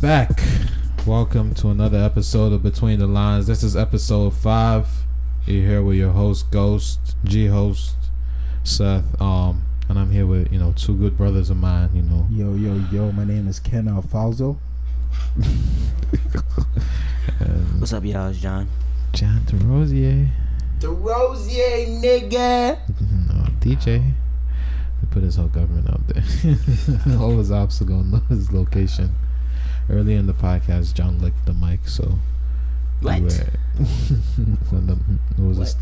back. Welcome to another episode of Between the Lines. This is episode five. You're here with your host, Ghost, G host, Seth. Um, and I'm here with you know two good brothers of mine. You know, Yo, yo, yo, my name is Ken Alfalzo. What's up, y'all? It's John. John DeRosier, The Rosier nigga. no, DJ. We put his whole government out there. All his ops are gonna know his location. Early in the podcast, John licked the mic, so What? we were- when the, it was just,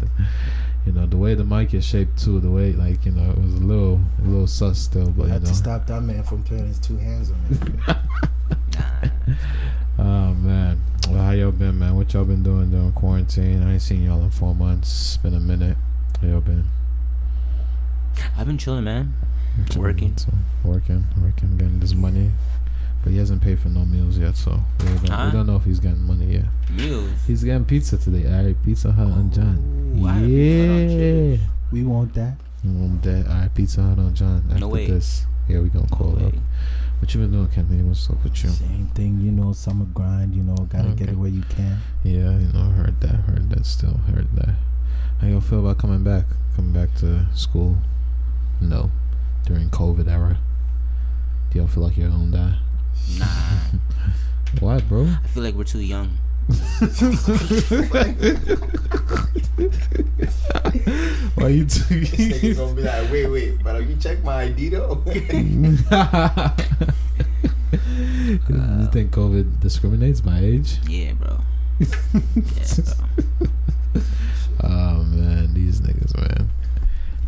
you know, the way the mic is shaped too, the way like you know, it was a little, a little sus still, but I you had know, to stop that man from putting his two hands on it. oh man, well, how y'all been, man? What y'all been doing during quarantine? I ain't seen y'all in four months. It's been a minute. How y'all been? I've been chilling, man. Chilling, Working. so, working, working, getting this money. But he hasn't paid for no meals yet, so we don't, Huh? we don't know if he's getting money yet. Meals. He's getting pizza today. All right, Pizza Hut on John. Ooh, I have Pizza Hut on Yeah. We want that. We want that, all right, Pizza Hut on John. After No way. this, yeah, we gonna call No up. What you been doing, Kenny? What's up with you? Same thing, you know, summer grind, you know, gotta get it where you can. Yeah, you know, heard that, heard that, still heard that. How y'all feel about coming back? Coming back to school? No, during COVID era. Do y'all feel like you're gonna die? Nah. Why, bro? I feel like we're too young. Why you This nigga too? gonna be like, wait, wait, but you check my ID though? you think COVID discriminates by age? Yeah, bro. Yeah, bro. Oh man, these niggas, man.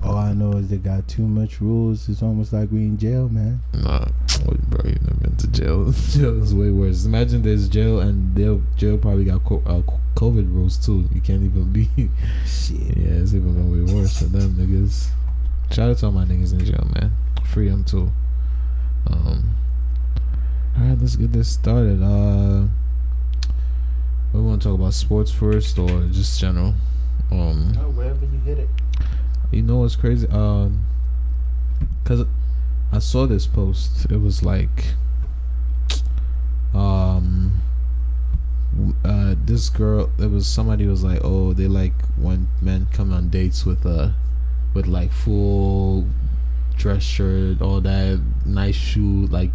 All I know is they got too much rules. It's almost like we in jail, man. Nah, bro, you've never been to jail. jail is way worse. Imagine there's jail and they'll, jail probably got co- uh, COVID rules too. You can't even be. Shit. Yeah, it's even gonna be worse for them niggas. Shout out to all my niggas in jail, man. Free them too. Um. All right, let's get this started. Uh, we want to talk about sports first or just general. Um. Oh, wherever you hit it. You know what's crazy? Um, cause I saw this post. It was like, um, uh, this girl. It was somebody was like, oh, they like when men come on dates with uh, with like full dress shirt, all that nice shoe, like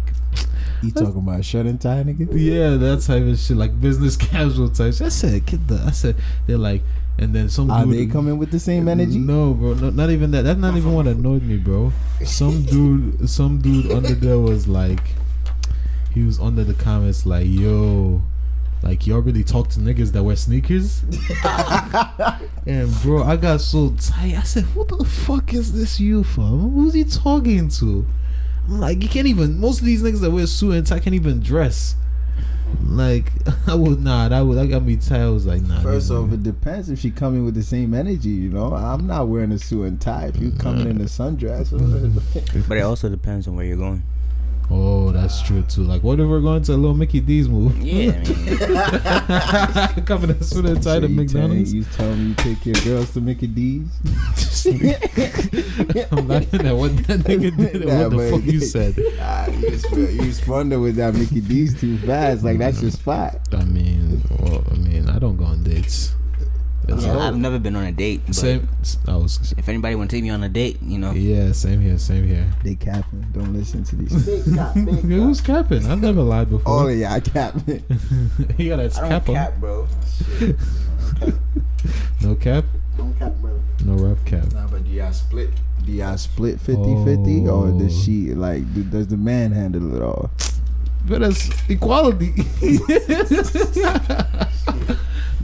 You talking about shirt and tie, nigga? yeah, that type of shit, like business casual type. Shit. I said, get the. I said they're like, and then some. Are dude, they coming with the same energy? No, bro. No, not even that. That's not even what annoyed me, bro. Some dude, some dude under there was like, he was under the comments like, "Yo, like y'all really talk to niggas that wear sneakers?" and bro, I got so tight. I said, "Who the fuck is this you from? Who's he talking to?" I'm like, you can't even. Most of these niggas that wear suit and tie can't even dress. Like, I would nah. I would that got me tight. I was like, nah. First off, it depends if she coming with the same energy, you know. I'm not wearing a suit and tie. If you coming in a sundress, But it also depends on where you're going. Oh, that's true too. Like, what if we're going to a little Mickey D's move? Yeah, I mean, Coming in suit and tie So to tell- McDonald's. You tell me you take your girls to Mickey D's. I'm laughing at what that nigga did Nah, what the but- fuck you said. Ah, you respond- you responded with that Mickey D's too fast. Like that's your spot. I mean, well, I mean, I don't go on dates. That's yeah, all. I've never been on a date. But Same. I was. If anybody want to take me on a date, you know, Yeah, same here. Same here. They capping. Don't listen to these. Big cap, big Who's capping? I've never lied before. Oh, of y'all capping. he got a I don't cap bro. Shit. No cap. I don't cap, bro. No rap cap. Nah, but do y'all split? Do y'all split 50-50 or Oh. does she like do, does the man handle it all? But that's equality.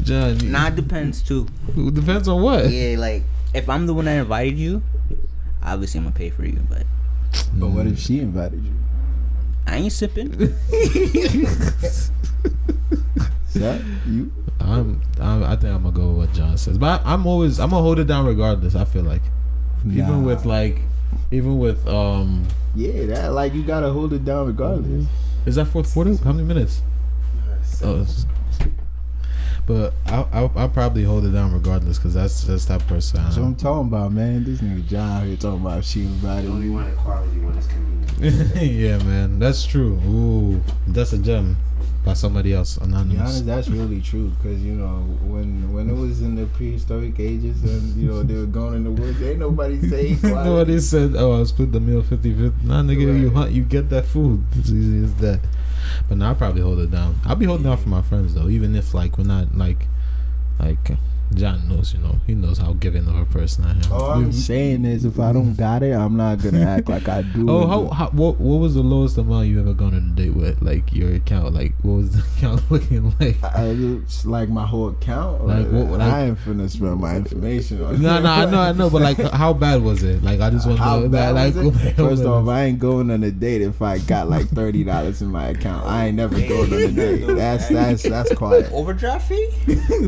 John, you- nah, it depends too. it depends on what. Yeah, like if I'm the one that invited you, obviously I'm gonna pay for you. But But what if she invited you? I ain't sipping. That you? I'm, I'm. I think I'm gonna go with what John says, but I, I'm always. I'm gonna hold it down regardless. I feel like, even Nah. with like, even with um, Yeah, that like you gotta hold it down regardless. is that fourth quarter? How many minutes? Oh, it's- But I'll, I'll, I'll probably hold it down regardless because that's that's that person. I That's what I'm talking about, man. This nigga John out here talking about shooting about The only it. one quality one is convenient. yeah, man, that's true. Ooh, that's a gem by somebody else anonymous. honest, that's really true. Cause you know when when it was in the prehistoric ages and you know they were going in the woods, ain't nobody say quality. Nobody said, "Oh, I'll split the meal 50-50. Nah, nigga, you hunt, you get that food. It's easy as that. But now I'll probably hold it down. I'll be holding down for my friends though, even if like we're not like, like John knows, you know, he knows how giving of a person I am. All I'm We- saying is, if I don't got it, I'm not gonna act like I do. Oh, how, how what what was the lowest amount you ever gone on a date with? Like your account, like what was the account looking like? I, it's like my whole account. Like, Like, what- like- I ain't finna spend my information on. No, no, I know, I know, but like, how bad was it? Like, I just want to How know. bad Like, was it? like, First off, I ain't going on a date if I got like thirty dollars in my account. I ain't never going on a date. That's that's that's quiet. Overdraft fee?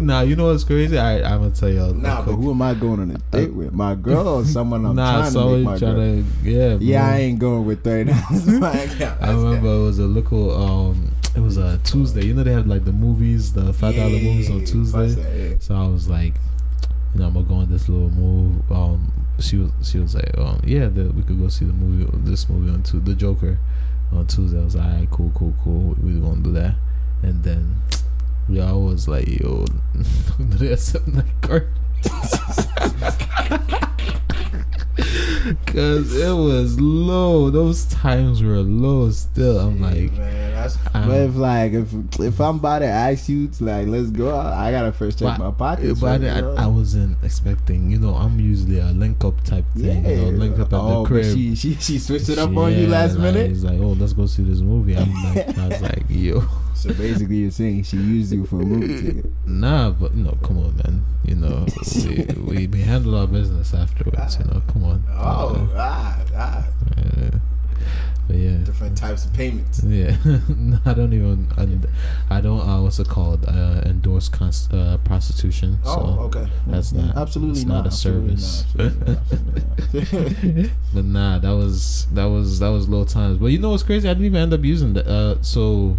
nah, you know what's crazy? I, I'm gonna tell y'all. Nah, but who am I going on a date with? My girl or someone I'm nah, trying so to make my trying girl? to, yeah, Yeah, bro. I ain't going with thirty dollars in my account. I remember it was a little, um, it was a Tuesday. You know they have like the movies, the five dollar movies on Tuesday. So I was like, you know, I'm gonna go on this little move. Um, she was she was like, um, yeah, the, we could go see the movie, this movie on Tu the Joker, on Tuesday. I was like, alright, cool, cool, cool. We we gonna do that, and then. Yeah, I was like, yo, do they accept my card? Cause it was low. Those times were low. Still, I'm like, man, that's. um, but if like if if I'm about to ask you to like let's go out, I gotta first check But- my pockets. But I, you know? I, I wasn't expecting, you know, I'm usually a link up type thing, you know, link up at oh, the crib. But she she she switched it up on you Yeah, last like, minute. He's like, oh, let's go see this movie. I'm like, I was like, yo, So basically, you're saying she used you for a movie ticket. nah, but no, come on, man. You know, we, we we handle our business afterwards. You know, come on. Oh, ah, ah, Uh, but yeah. different types of payments. Yeah, No, I don't even. I, I don't. Uh, what's it called? Uh, endorse const, uh, prostitution. Oh, so okay. that's Yeah, not- absolutely it's not a absolutely service. not, absolutely not, absolutely not. but nah, that was that was that was low times. But you know what's crazy? I didn't even end up using that. Uh, so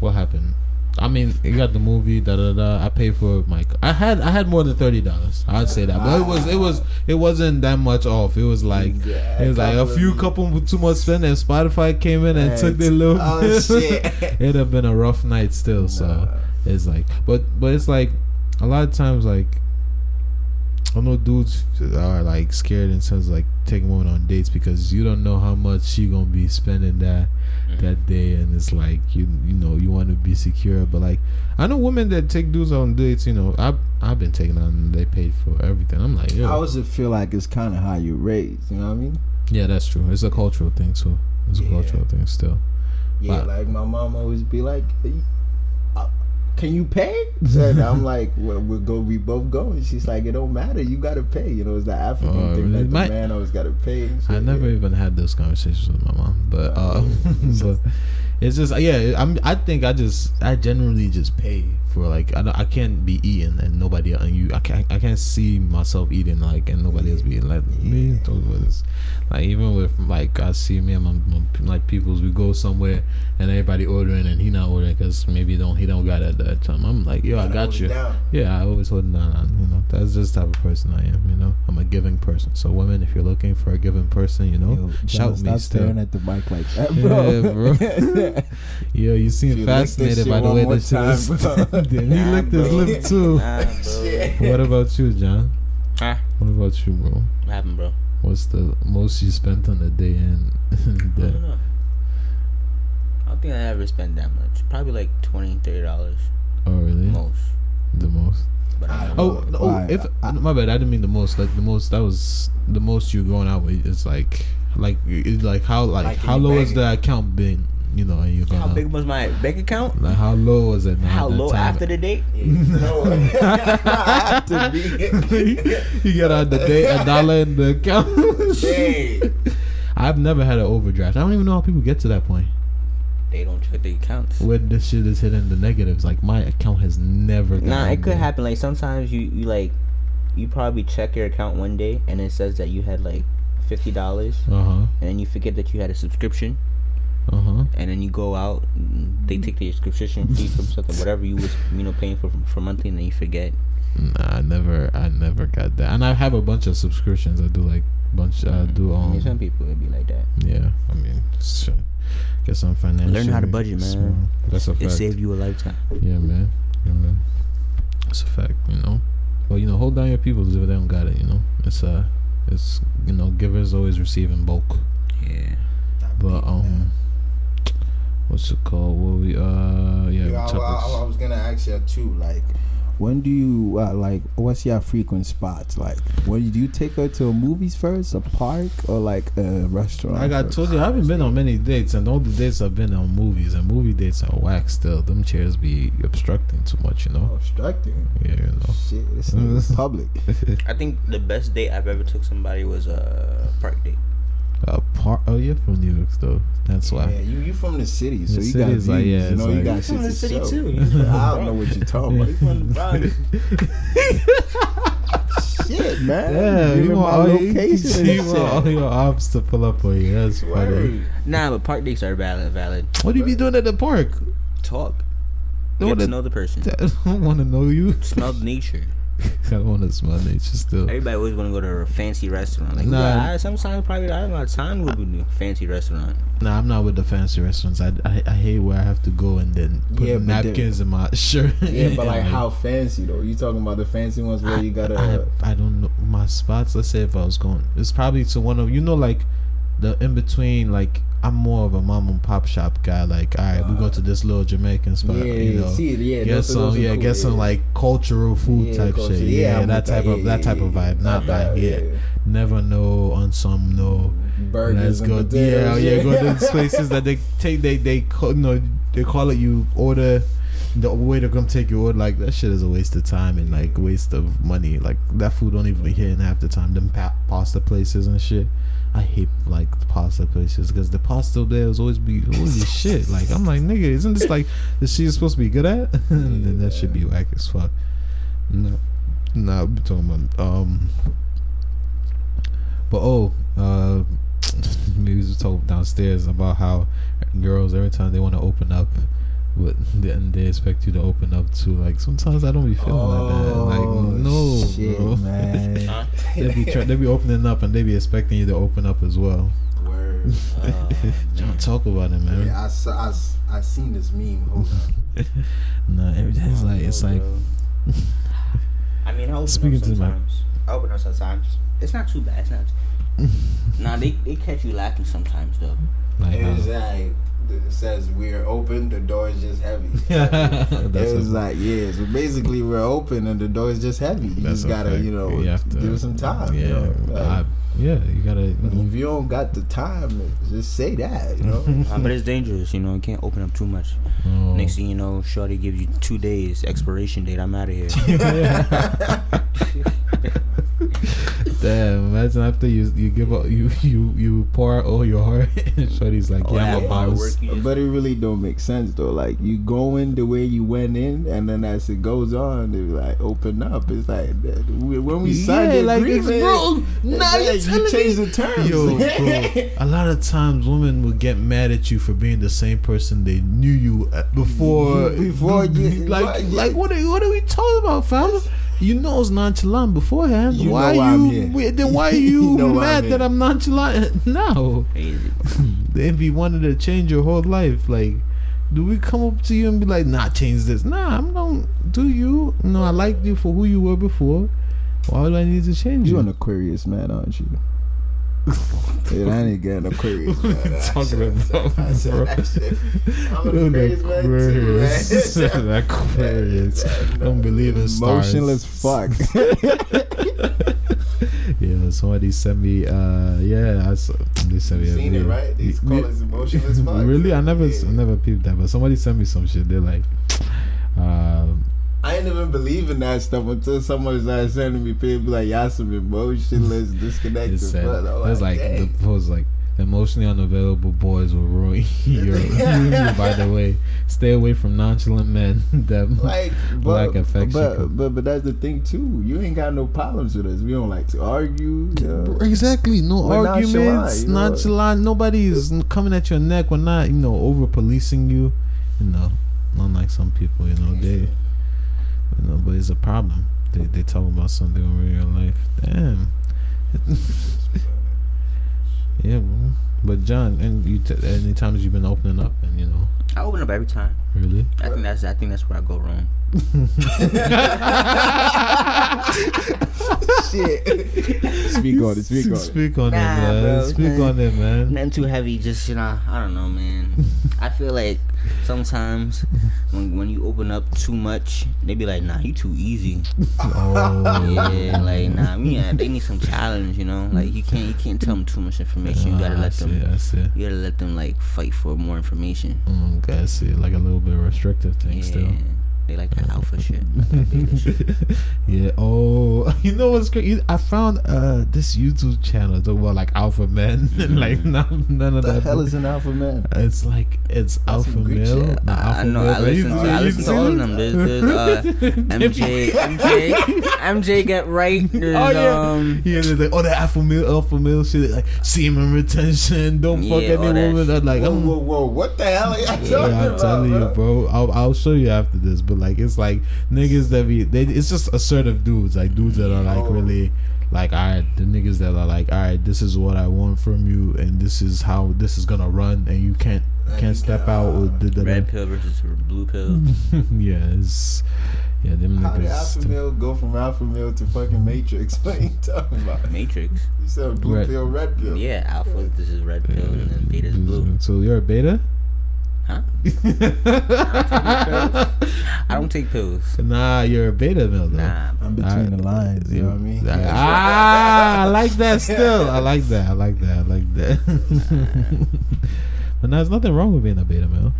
what happened? I mean, you got the movie. Da da da. I paid for my. I had I had more than thirty dollars. I'd say that, but it was it was it wasn't that much off. It was like Yeah, it was like a few couple with too much spend, and Spotify came in and Man, took their little. oh, shit. It'd have been a rough night still. So Nah. it's like, but but it's like a lot of times like I know dudes are like scared in terms of like taking women on dates because you don't know how much she gonna be spending that mm-hmm. that day, and it's like you you know you want to be secure, but like I know women that take dudes on dates. You know, I've I've been taken on they paid for everything. I'm like, yeah. I yo, also feel like it's kind of how you raised. You know what I mean? yeah, that's true. It's a cultural thing too. It's a Yeah. cultural thing still. Yeah, Wow. like my mom always be like, "Can you pay?" And I'm like, well, "We'll go. We both go." And she's like, "It don't matter. You gotta pay." You know, it's the African Oh, thing that the My- man always gotta pay. and I never yeah. even had those conversations with my mom, but uh, but it's just yeah. I'm I think I just I generally just pay for like I, don't- I can't be eating and nobody and you I can't I can't see myself eating like and nobody else being like me. Talk about this. Like even with like I see me and my, my like peoples we go somewhere and everybody ordering and he not ordering because maybe don't he don't got it at that time. I'm like yo I got you. Yeah, I always hold it down. on, You know, that's just the type of person I am. You know, I'm a giving person. So, women, if you're looking for a giving person, you know, Yo, shout me stop staring at the mic like that, bro. Yeah, bro. Yo, you seem fascinated by the way this time, bro. Damn, he Nah, licked his lip too. Nah, bro. What about you, John? Huh? What about you, bro? What happened, bro? What's the most you spent on a day and I don't know. I don't think I ever spent that much. Probably like twenty, thirty dollars oh really most. the most? But I don't Oh, know. oh, Why? if I- my bad, I didn't mean the most. Like the most, that was the most you're going out with. It's like, like, it's like how, like, Like how low your has the account been? You know, and you're going how big was my bank account? Like how low was it? now How low time? after the date? no, I have to be. you got on the day a dollar in the account. I've never had an overdraft. I don't even know how people get to that point They don't check the accounts. when this shit is hitting the negatives. Like my account has never. Nah, it gone could there. happen. Like sometimes you, you like, you probably check your account one day and it says that you had like fifty dollars, Uh huh. and then you forget that you had a subscription, Uh huh. and then you go out, they take the subscription fee from something, whatever you was you know paying for for monthly, and then you forget. Nah, I never, I never got that. And I have a bunch of subscriptions. I do like bunch. I do I mean, um. some people would be like that. Yeah, I mean, sure. get some financial. Learn how to budget, man. smart. That's a fact. It fact. saved you a lifetime. Yeah, man. Yeah, man. It's a fact, you know. But you know, hold down your people if they don't got it. You know, it's uh, it's you know, givers always receive in bulk. Yeah. But um, what's it called? What we uh, yeah, Yeah, I, topics. I- I was gonna ask you too. Like, when do you uh, like? What's your frequent spots? Like, when do you take her to a movies first, a park, or like a restaurant? Like I first? told you, I haven't been on many dates, and all the dates I've been on movies, and movie dates are whack still. Them chairs be obstructing too much, you know. obstructing. Yeah, you know. Shit, this is public. I think the best date I've ever took somebody was a park date. Uh, part. Oh, you're from New York, though. That's why. Yeah, you you from the city, so The you city got is views. like, yeah, you it's know, you got You shit from the to city show. too. I don't know what you're talking about. You from the Bronx. Shit, man. Yeah, you want all, you, location. you want all your ops to pull up on you. That's funny. Nah, but park dates are valid. Valid. What do you be doing at the park? Talk. Don't Get wanna- to know the person. I don't want to know you. Smell the nature. I don't want to smell nature still. Everybody always want to go to a fancy restaurant. Like, Nah. nah. I, sometimes probably I don't know. Time would be a fancy restaurant. Nah, I'm not with the fancy restaurants. I, I, I hate where I have to go and then put Yeah, but napkins in my shirt. Yeah, but like how fancy though? You talking about the fancy ones where you gotta? I, I don't know my spots. Let's say if I was going, it's probably to one of you know like the in between. Like I'm more of a mom and pop shop guy. Like all right, we go to this little Jamaican spot. yeah, you know, see, yeah, get those, some those yeah, cool, get some yeah. like cultural food Yeah, type culture. shit. Yeah, Yeah, that type of that type of vibe. Not that, yeah. Never know on some no. burgers. Let's go. Yeah, yeah, go to these places that they take. They they call, you know they call it. You order. The way to come take your order. Like that shit is a waste of time and like waste of money. Like that food don't even hit in half the time. Them pa- pasta places and shit. I hate like the pasta places because the pasta there is always be holy shit. Like I'm like nigga, isn't this like the shit is supposed to be good at? and then that should be whack as fuck. No, no, I'm talking about um. But oh, uh, we was talking downstairs about how girls every time they want to open up, but then they expect you to open up too. Like sometimes I don't be feeling like that. Like Oh, no, shit, bro. man. They be try- they be opening up and they be expecting you to open up as well. Word. Uh, Don't talk about it, man. Yeah, I saw. I, s- I seen this meme. Hold on. Nah, everything's I like don't it's know, like. I mean, I open Speaking up to my- sometimes. I open up sometimes. It's not too bad. It's not. nah, they they catch you lacking sometimes though. like It was it says we're open. The door is just heavy. That's it was a- like yeah. So basically, we're open and the door is just heavy. You just gotta fact. you know You have to- give it some time. Yeah, You know? Like, I- yeah, you gotta. You know, if you don't got the time, just say that. You know. Uh, but it's dangerous, you know. You can't open up too much. oh. Next thing you know, Shorty gives you two days expiration date. I'm out of here. Damn! Imagine after you you give up you you you pour out all your heart and Shorty's like, Oh, yeah, I'm a boss. work, you just- But it really don't make sense though. Like you go in the way you went in, and then as it goes on, they like open up. It's like that- we- when we signed Yeah, the like it's agreement, bro. it's Now like you you telling change me, the terms. yo, bro. A lot of times, women will get mad at you for being the same person they knew you before. Before you- like, what- like what are what are we talking about, fam? You know it's nonchalant beforehand. You why know are I'm you? here. Then why are you, You know mad I'm that. I'm nonchalant No. Crazy. They be wanted to change your whole life. Like, do we come up to you and be like, "Nah, change this"? Nah, I'm don't do you. No, I liked you for who you were before. Why do I need to change You You're an Aquarius man, aren't you? Yeah, I ain't getting. What are talking about, I bro? that shit. I'm an Aquarius man too, Aquarius. Aquarius. Don't believe in stars. Motionless fuck. Yeah, somebody sent me. Uh, yeah, I saw, they sent me. Seen it, right? These us emotionless fuck. Really, I never, Yeah. I never peeped that, but somebody sent me some shit. They're like, um, I ain't even believe in that stuff until someone started sending me people like y'all some emotionless, disconnected. it said, but oh, I'm it was like the post like emotionally unavailable boys will ruin your. you, by the way, stay away from nonchalant men that Like, lack affection. but, but but that's the thing too. You ain't got no problems with us. We don't like to argue. you know. Exactly. No We're arguments. nonchalant, you know? Nonchalant. Nobody is coming at your neck. We're not, you know, over policing you. You know, unlike some people, you know, they, you know, but it's a problem. They they talk about something over your life. Damn. yeah, well, but John, and you, t- any times you've been opening up, and you know, I open up every time. really. I think that's I think that's where I go wrong. Shit. Speak on it. Speak on it. Speak on Nah, it, man. bro, Speak man. on it, man. Nothing too heavy, just you know, I don't know, man. I feel like sometimes when when you open up too much, they be like, nah, you too easy. Oh, Yeah, like nah, yeah, they need some challenge, you know. Like you can't you can't tell them too much information. You gotta I let see. I see. You gotta let them like fight for more information. Mm, okay, I see. Like a little bit restrictive thing Yeah, still. They like that alpha shit. That shit. yeah. Oh, you know what's great? I found uh this YouTube channel talking about like alpha men. like none, none of The that. hell is an alpha man? It's like it's That's alpha male. shit. I, I alpha know. male. I listen You- to. I listen to all of them. There's, there's uh, MJ, MJ, MJ get right. There's Oh yeah, um. yeah. There's like, oh, the alpha male, alpha male shit, like semen retention. Don't fuck any all that woman. That like, Whoa, I'm, whoa, whoa! What the hell are you talking Yeah, I'm about, telling you, bro. I'll, I'll show you after this. But like, it's like niggas that be they. It's just assertive dudes, like dudes that are like really, like, all right, the niggas that are like, all right, this is what I want from you, and this is how this is gonna run, and you can't And can't step out with the, the Red pill versus blue pill. yes yeah, them How did niggas. alpha male go from alpha male to fucking matrix? What are you talking about? Matrix. You said blue Red. pill, red pill. Yeah, alpha. This is red pill, and then beta is blue. So you're a beta? Huh? I don't take pills. nah, you're a beta male though. Nah. I'm between the lines. You know what I mean? Ah, I like that still. I like that. I like that. I like that. but now there's nothing wrong with being a beta male.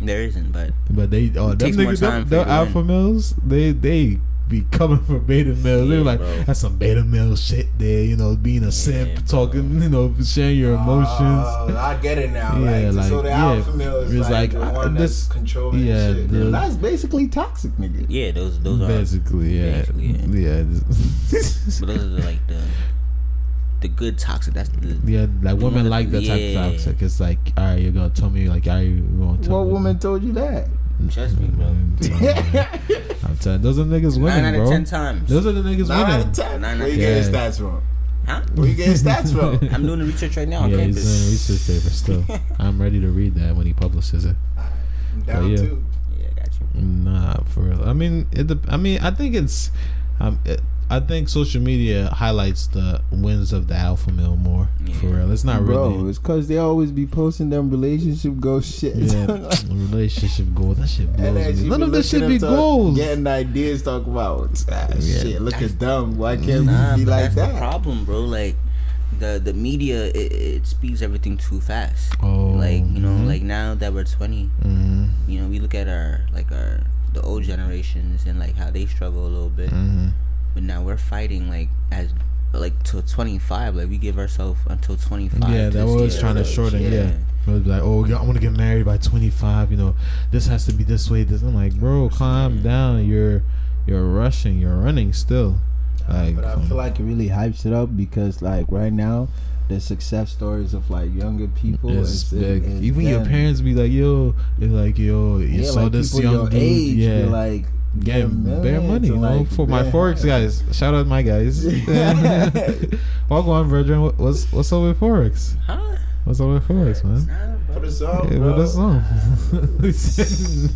There isn't, but But they, oh, them takes more niggas, time them, for them to alpha males, they, they be coming from beta males. They're like, bro. that's some beta male shit there, you know, being a simp, bro. talking, you know, sharing your emotions. Oh, I get it now. Yeah, like, so like, the yeah, alpha male is it's like, like, the uh, one this- that's controlling yeah, yeah, shit. the- that's basically toxic, nigga. yeah, those those are. Basically, yeah. Basically, yeah. But those are like the the good toxic. That's the Yeah, like women like that- that type of toxic. It's like, all right, you're gonna tell me, like, all right, you're gonna What me. woman told you that? Trust me, bro. I'm telling, those are the niggas winning, nine winning, out of bro. ten times. Those are the niggas Nine out winning. of ten. Nine out Where you of getting stats from? Huh? Where you getting stats from? I'm doing the research right now on Yeah, he's doing a campus. research paper still. I'm ready to read that when he publishes it. I'm down yeah. too. Yeah, I got you. Nah, for real. I mean, it. dep- I mean, I think it's. Um, it, I think social media highlights the wins of the alpha male more. For real, it's not Bro, really. it's cause they always be posting them relationship ghost shit. Yeah, relationship goals. That shit blows then me. None of this looking should be goals. Getting ideas, talk about ah, Yeah. shit. Look at dumb. Why can't Nah, we be like that's the that? problem, bro. Like the the media, it, it speeds everything too fast. Oh, Like you know, mhm. like now that we're 20, Mhm, you know, we look at our like our the old generations and like how they struggle a little bit. mhm. But now we're fighting like as like till 25. Like we give ourselves until 25. Yeah, that was trying to shorten. Yeah, It was like, oh, yeah, I want to get married by 25. You know, this has to be this way. This. I'm like, bro, calm down. You're you're rushing. You're running still. Like, but I um, feel like it really hypes it up because like right now, the success stories of like younger people it's is big. is Even your parents be like, yo, they're like, yo, you yeah, saw like this young your dude. age, yeah, be like getting bare money, you know, like, for my bare forex houses. guys. Shout out my guys. Welcome on, Virgin. What's what's up with forex? Huh? What's up with forex, man? Nah, bro. For the Yeah, bro. what a song.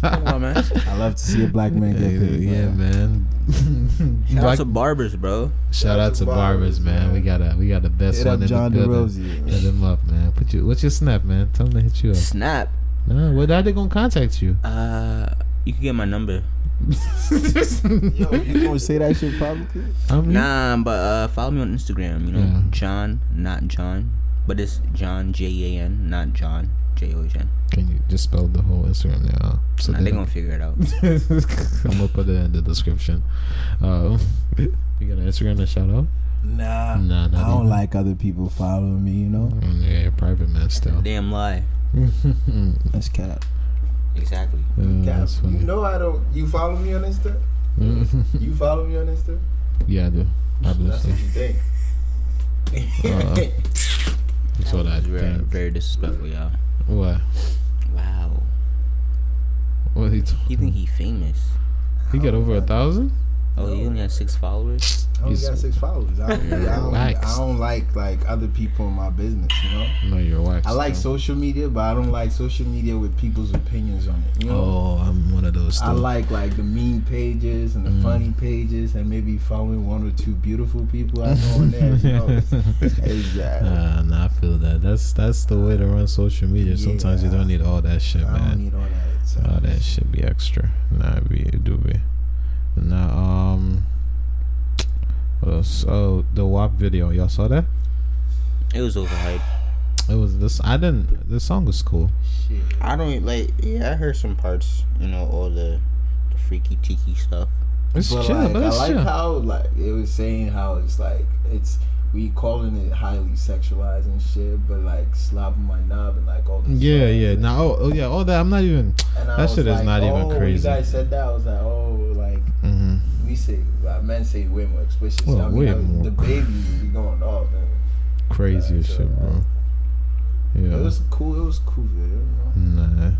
Come on, man. I love to see a black man get Yeah, paid. yeah, man. man. Shout out to barbers, bro. shout out to barbers, man. We got a we got the best Hit one up in John the building. DeRosie. Hit him up, man. Put you. What's your snap, man? Tell them to hit you up. Snap. No, what are they gonna contact you? Uh, you can get my number. Yo, you gonna say that shit publicly? Um, Nah, but uh, follow me on Instagram. You know, Yeah. John, not John, but it's John J A N, not John J O H N. Can you just spell the whole Instagram now? So Nah, they they gonna figure it out. I'm gonna put it in the description. Uh, you got an Instagram to shout out? Nah, Nah, not I don't even. like like other people following me. You know, Mm, yeah, you're a private man still. Damn lie. that's cat. Exactly. Yeah, Cap, that's you know I don't. You follow me on Insta? You follow me on Insta? yeah, I do. That's what you think. Uh, You saw that That's very, thing. very disrespectful, y'all. What? Wow. What he? T- You think he famous? he got over a thousand? Oh, you only has six followers. I only He's- got six followers. I don't, I, don't, I don't like like other people in my business. You know, No, you're wax. I like though. social media, but I don't like social media with people's opinions on it. You know, Oh, I'm one of those. I Still. like like the mean pages and the Mm. funny pages, and maybe following one or two beautiful people I know on there. You know, exactly. Uh, nah, I feel that. That's that's the way to run social media. Sometimes you Yeah. don't need all that shit, I don't man. need all that. So. All that shit be extra. Nah, it be it do be. Now, um, what else? Oh, the WAP video. Y'all saw that? It was overhyped. It was this. I didn't. The song was cool. Shit. I don't like. Yeah, I heard some parts. You know, all the the freaky tiki stuff. It's but chill, like, but I like chill. how like it was saying how it's like it's we calling it highly sexualized and shit, but like slapping my knob and like all this. yeah, yeah. Now, oh, oh, yeah. All that. I'm not even. And that shit is like, not even oh, when crazy. You guys said that. I was like, oh, like mm-hmm. we say, like, men say way more explicit. Well, so I mean, way I- more the baby be going off. And Crazy as Yeah, shit, bro. It Yeah. was cool. It was cool video. You know? Nah.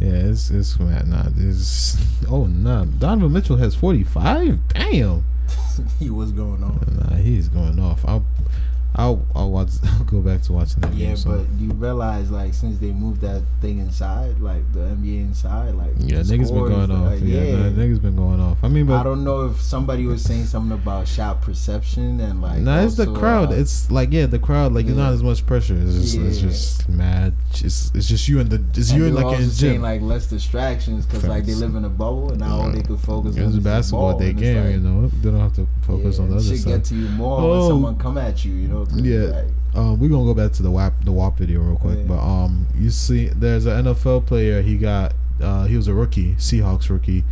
Yeah, it's it's mad. Nah, this. Oh nah, Donovan Mitchell has 45. Damn. he was going on. Nah, he's going off. I'll, I'll, I'll watch. I'll go back to watching that. Yeah, game, so. but you realize like since they moved that thing inside, like the NBA inside, like yeah, the niggas been going off. like, yeah, nah, niggas been going off. I mean, but I don't know if somebody was saying something about shot perception and like. nah, it's the crowd. uh, it's like yeah, the crowd. Like it's yeah. not as much pressure. It's just, it's just mad. It's, it's just you and the. It's and you and like in gym. like less distractions because like they live in a bubble and now all Yeah. they could focus It's the basketball ball, day and it's game. like, you know, they don't have to focus yeah, on the other stuff. get to you more Oh. when someone come at you. You know. Yeah. like, Um, we're gonna go back to the WAP the WAP video real quick, Yeah. but um, you see, there's an NFL player. He got uh, he was a rookie, Seahawks rookie.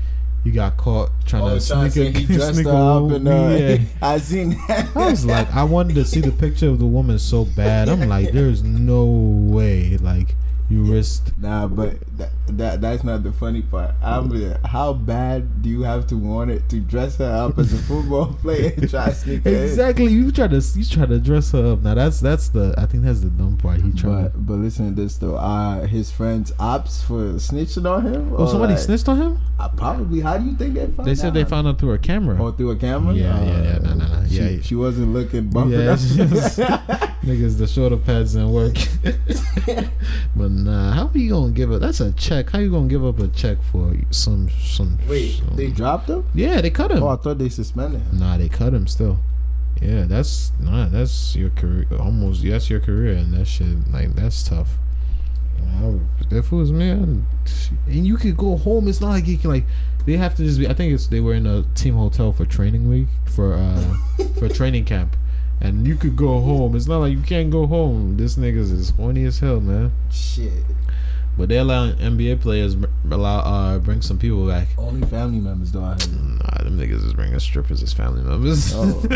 He got caught trying oh, to sneak a he dressed sneak up and uh, yeah. I seen that. I was like, I wanted to see the picture of the woman so bad. I'm like, there's no way, like you risked. Nah, but that, that that's not the funny part. I'm like, how bad do you have to want it to dress her up as a football player and try to sneak her in? Exactly, you try to you try to dress her up. Now that's that's the I think that's the dumb part. He tried. But but listen to this though. Uh, his friends ops for snitching on him. oh, somebody like, snitched on him. Uh, probably. How do you think they found? They said they found out through a camera. Or through a camera? Yeah, yeah, yeah, no, no, no, She, yeah. she wasn't looking bumping Yeah. Niggas, the shoulder pads didn't work. but nah, how are you gonna give up? That's a check. How you gonna give up a check for some some? Wait, some- they dropped him? yeah, they cut him. Oh, I thought they suspended him. Nah, they cut him still. Yeah, that's nah, that's your career. Almost, that's your career, and that shit like that's tough. If it was me, and you could go home. It's not like you can like. They have to just be. I think it's they were in a team hotel for training week for uh for training camp, and you could go home. It's not like you can't go home. This niggas is horny as hell, man. Shit. But they allow NBA players allow uh bring some people back. Only family members though. I heard. Nah, them niggas is bringing strippers as family members. Oh.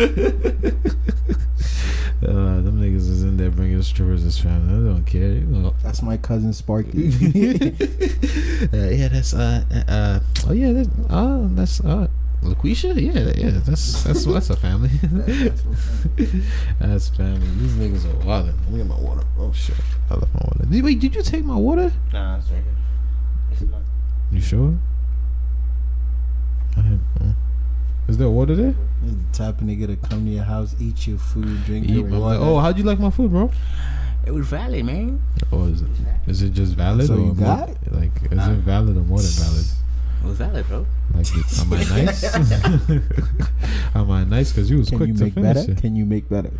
uh, them niggas is in there bringing strippers as family. They don't care. You know. That's my cousin Sparky. uh, yeah, that's uh, uh, oh yeah, that, uh, that's uh, LaQuisha. Yeah, yeah, that's that's that's a family. That's what's up. that's family. These niggas are wild. Let me get my water. Oh shit, I left my water. Did, wait, did you take my water? Nah, it's right here. You sure? I uh, is there water there? Is the type of nigga to come to your house, eat your food, drink Eat your water. oh, how'd you like my food, bro? It was valid, man. Or is it is it just valid So or you more- got? like is Nah. it valid or more than valid? It was valid, bro. Like am I nice? am I nice? Because you was Can quick you to make finish better? it. Can you make better?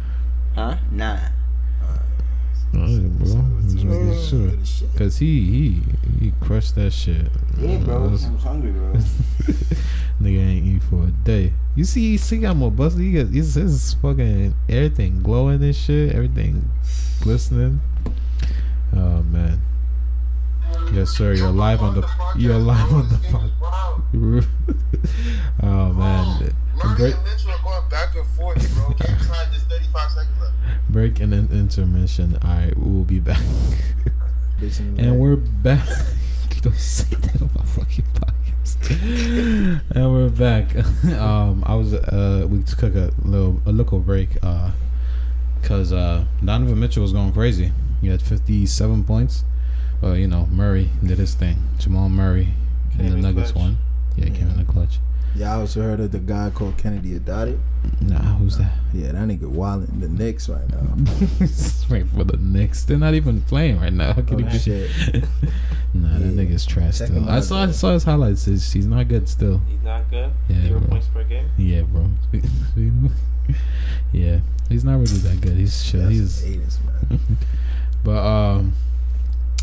Huh? Nah. Alright, bro. Just making sure. Cause he he he crushed that shit. Yeah, bro. I That's- was hungry, bro. Nigga ain't eat for a day. You see, you see, got more busted. He got his, his fucking everything glowing and shit, everything glistening. Oh man. Yes, sir. You're live on the. You're live on the. pod- oh man. I'm Murray great. and Mitchell are going back and forth, bro. Game time just 35 seconds left. break and then intermission. All right, we'll be back, and we're back. Don't say that on my fucking podcast. and we're back. um, I was uh, we took a little a little break uh, cause uh, Donovan Mitchell was going crazy. He had 57 points. Well, you know Murray did his thing. Jamal Murray Came in the in Nuggets clutch. won. Yeah, came in the clutch. Y'all also heard of the guy called Kennedy Adati? Nah, who's that? Yeah, that nigga wildin' the Knicks right now. Wait for the Knicks. They're not even playing right now. How can Oh, you shit. Nah, that Yeah. nigga's trash Check still. I out, saw I saw his highlights. He's, he's not good still. He's not good. Yeah, Zero bro. points per game. Yeah, bro. yeah, he's not really that good. He's shit. That's He's haters, man. but um,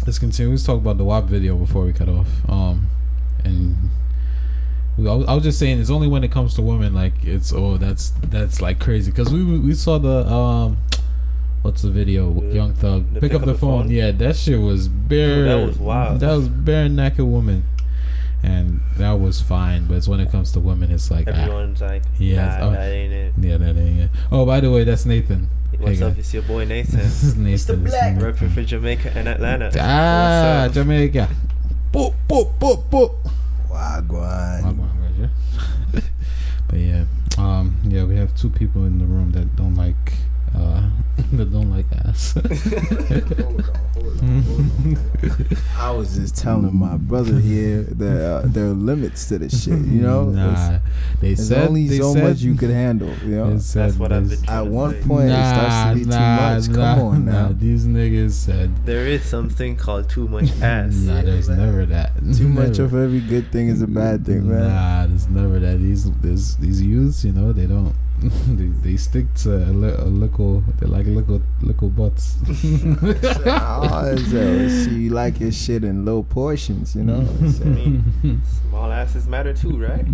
let's continue. Let's talk about the WAP video before we cut off. Um, and we, I was just saying it's only when it comes to women like it's oh that's that's like crazy because we we saw the um. What's the video? The- Young Thug. the Pick, up the, phone. Yeah, that shit was bare. that was wild. That was bare naked woman, and that was fine. But it's when it comes to women, it's like ah, Everyone's like, Yeah, nah, oh. that ain't it. yeah, that ain't it. Oh, by the way, that's Nathan. What's Hey, up? guys. It's your boy Nathan. This is Nathan. This is Black. Nathan. Repping for Jamaica and Atlanta. Ah, Jamaica. Boop, boop, boop, boop. Wagwan. but yeah, um, yeah, we have two people in the room that don't like, uh, that don't like ass. I was just telling my brother here that uh, there are limits to this shit. You know, nah, they there's said only they so said, much you could handle. You know, That's what I've been at trying to one say. point it starts to be too much. Come nah, on now. nah, These niggas said, There is something called too much ass. nah, there's man. never that. Too much of every good thing is a bad thing, man. Nah, there's never that. These these these youths, you know, they don't. they, they stick to a, li- a little. They like little little butts. oh, so, see, you like your shit in low portions, you know. So, I mean, small asses matter too, right?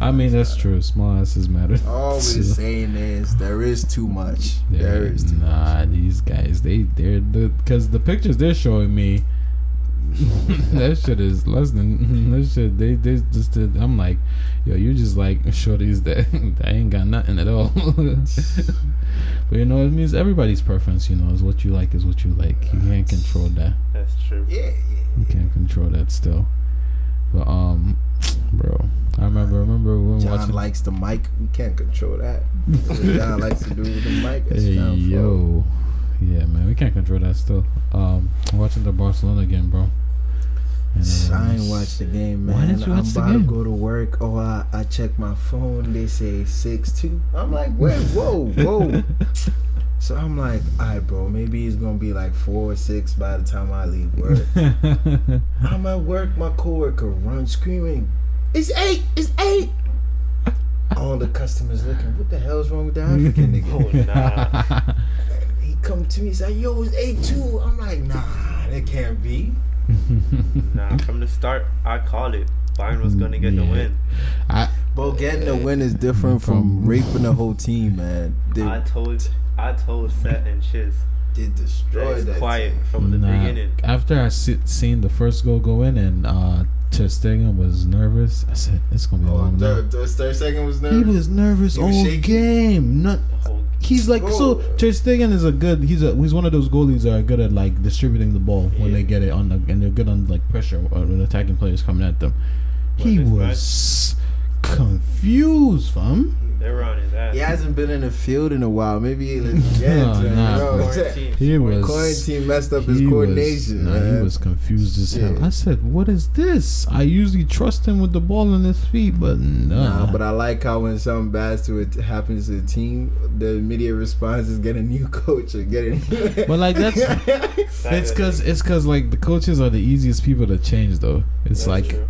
I mean, that's true. Small asses matter. all we're too. saying is there is too much. there Yeah, is too much. nah, these guys, they they're the because the pictures they're showing me, that shit is less than that shit. They they just did. I'm like, yo, you just like shorties that that ain't got nothing at all. but you know, it means everybody's preference. You know, is what you like is what you like. You can't control that. That's true. Yeah, yeah. You can't control that still. But um, bro, I remember remember when John watching. likes the mic. We can't control that. John likes to do with the mic. That's Hey yo. fault. Yo, yeah, man, we can't control that still. Um, I'm watching the Barcelona game, bro. And, uh, I ain't watch the game, man. Why didn't you I'm watch the about game? to go to work. Oh, I, I check my phone. They say six two. I'm like, wait, whoa, whoa. so I'm like, all right, bro. Maybe it's gonna be like four or six by the time I leave work. I'm at work. My coworker runs screaming, "It's eight! It's eight! All the customers looking. What the hell's wrong with the African nigga? Oh nah. He come to me, say, "Yo, it's eight two. I'm like, nah, that can't be. Nah, from the start, I called it. Bayern was gonna get the win. I Bro, getting a win is different from From- raping the whole team, man. They, I told, I told Set and Chiz Did destroy destroyed that. quiet team. from the nah, beginning. after I see, seen the first goal go in and uh, Ter Stegen was nervous, I said it's gonna be a Oh, long the, night. the third second was He was nervous He was all shaky? game. Not The whole- he's like so. Bro. Ter Stegen is a good. He's a he's one of those goalies that are good at like distributing the ball when they get it on the and they're good on like pressure or when attacking players coming at them. He Well, was confused, fam. They were on his ass. He hasn't been in the field in a while. Maybe he legit. Nah, you nah, know? bro. Quarantine. He was Quarantine messed up his he coordination. Was, nah, man. he was confused as hell. Yeah. I said, "What is this?" I usually trust him with the ball in his feet, but nah. Nah, but I like how when something bad to it happens to the team, the immediate response is get a new coach or get a. But, like, that's- it's cause it's cause like the coaches are the easiest people to change though. It's That's like true.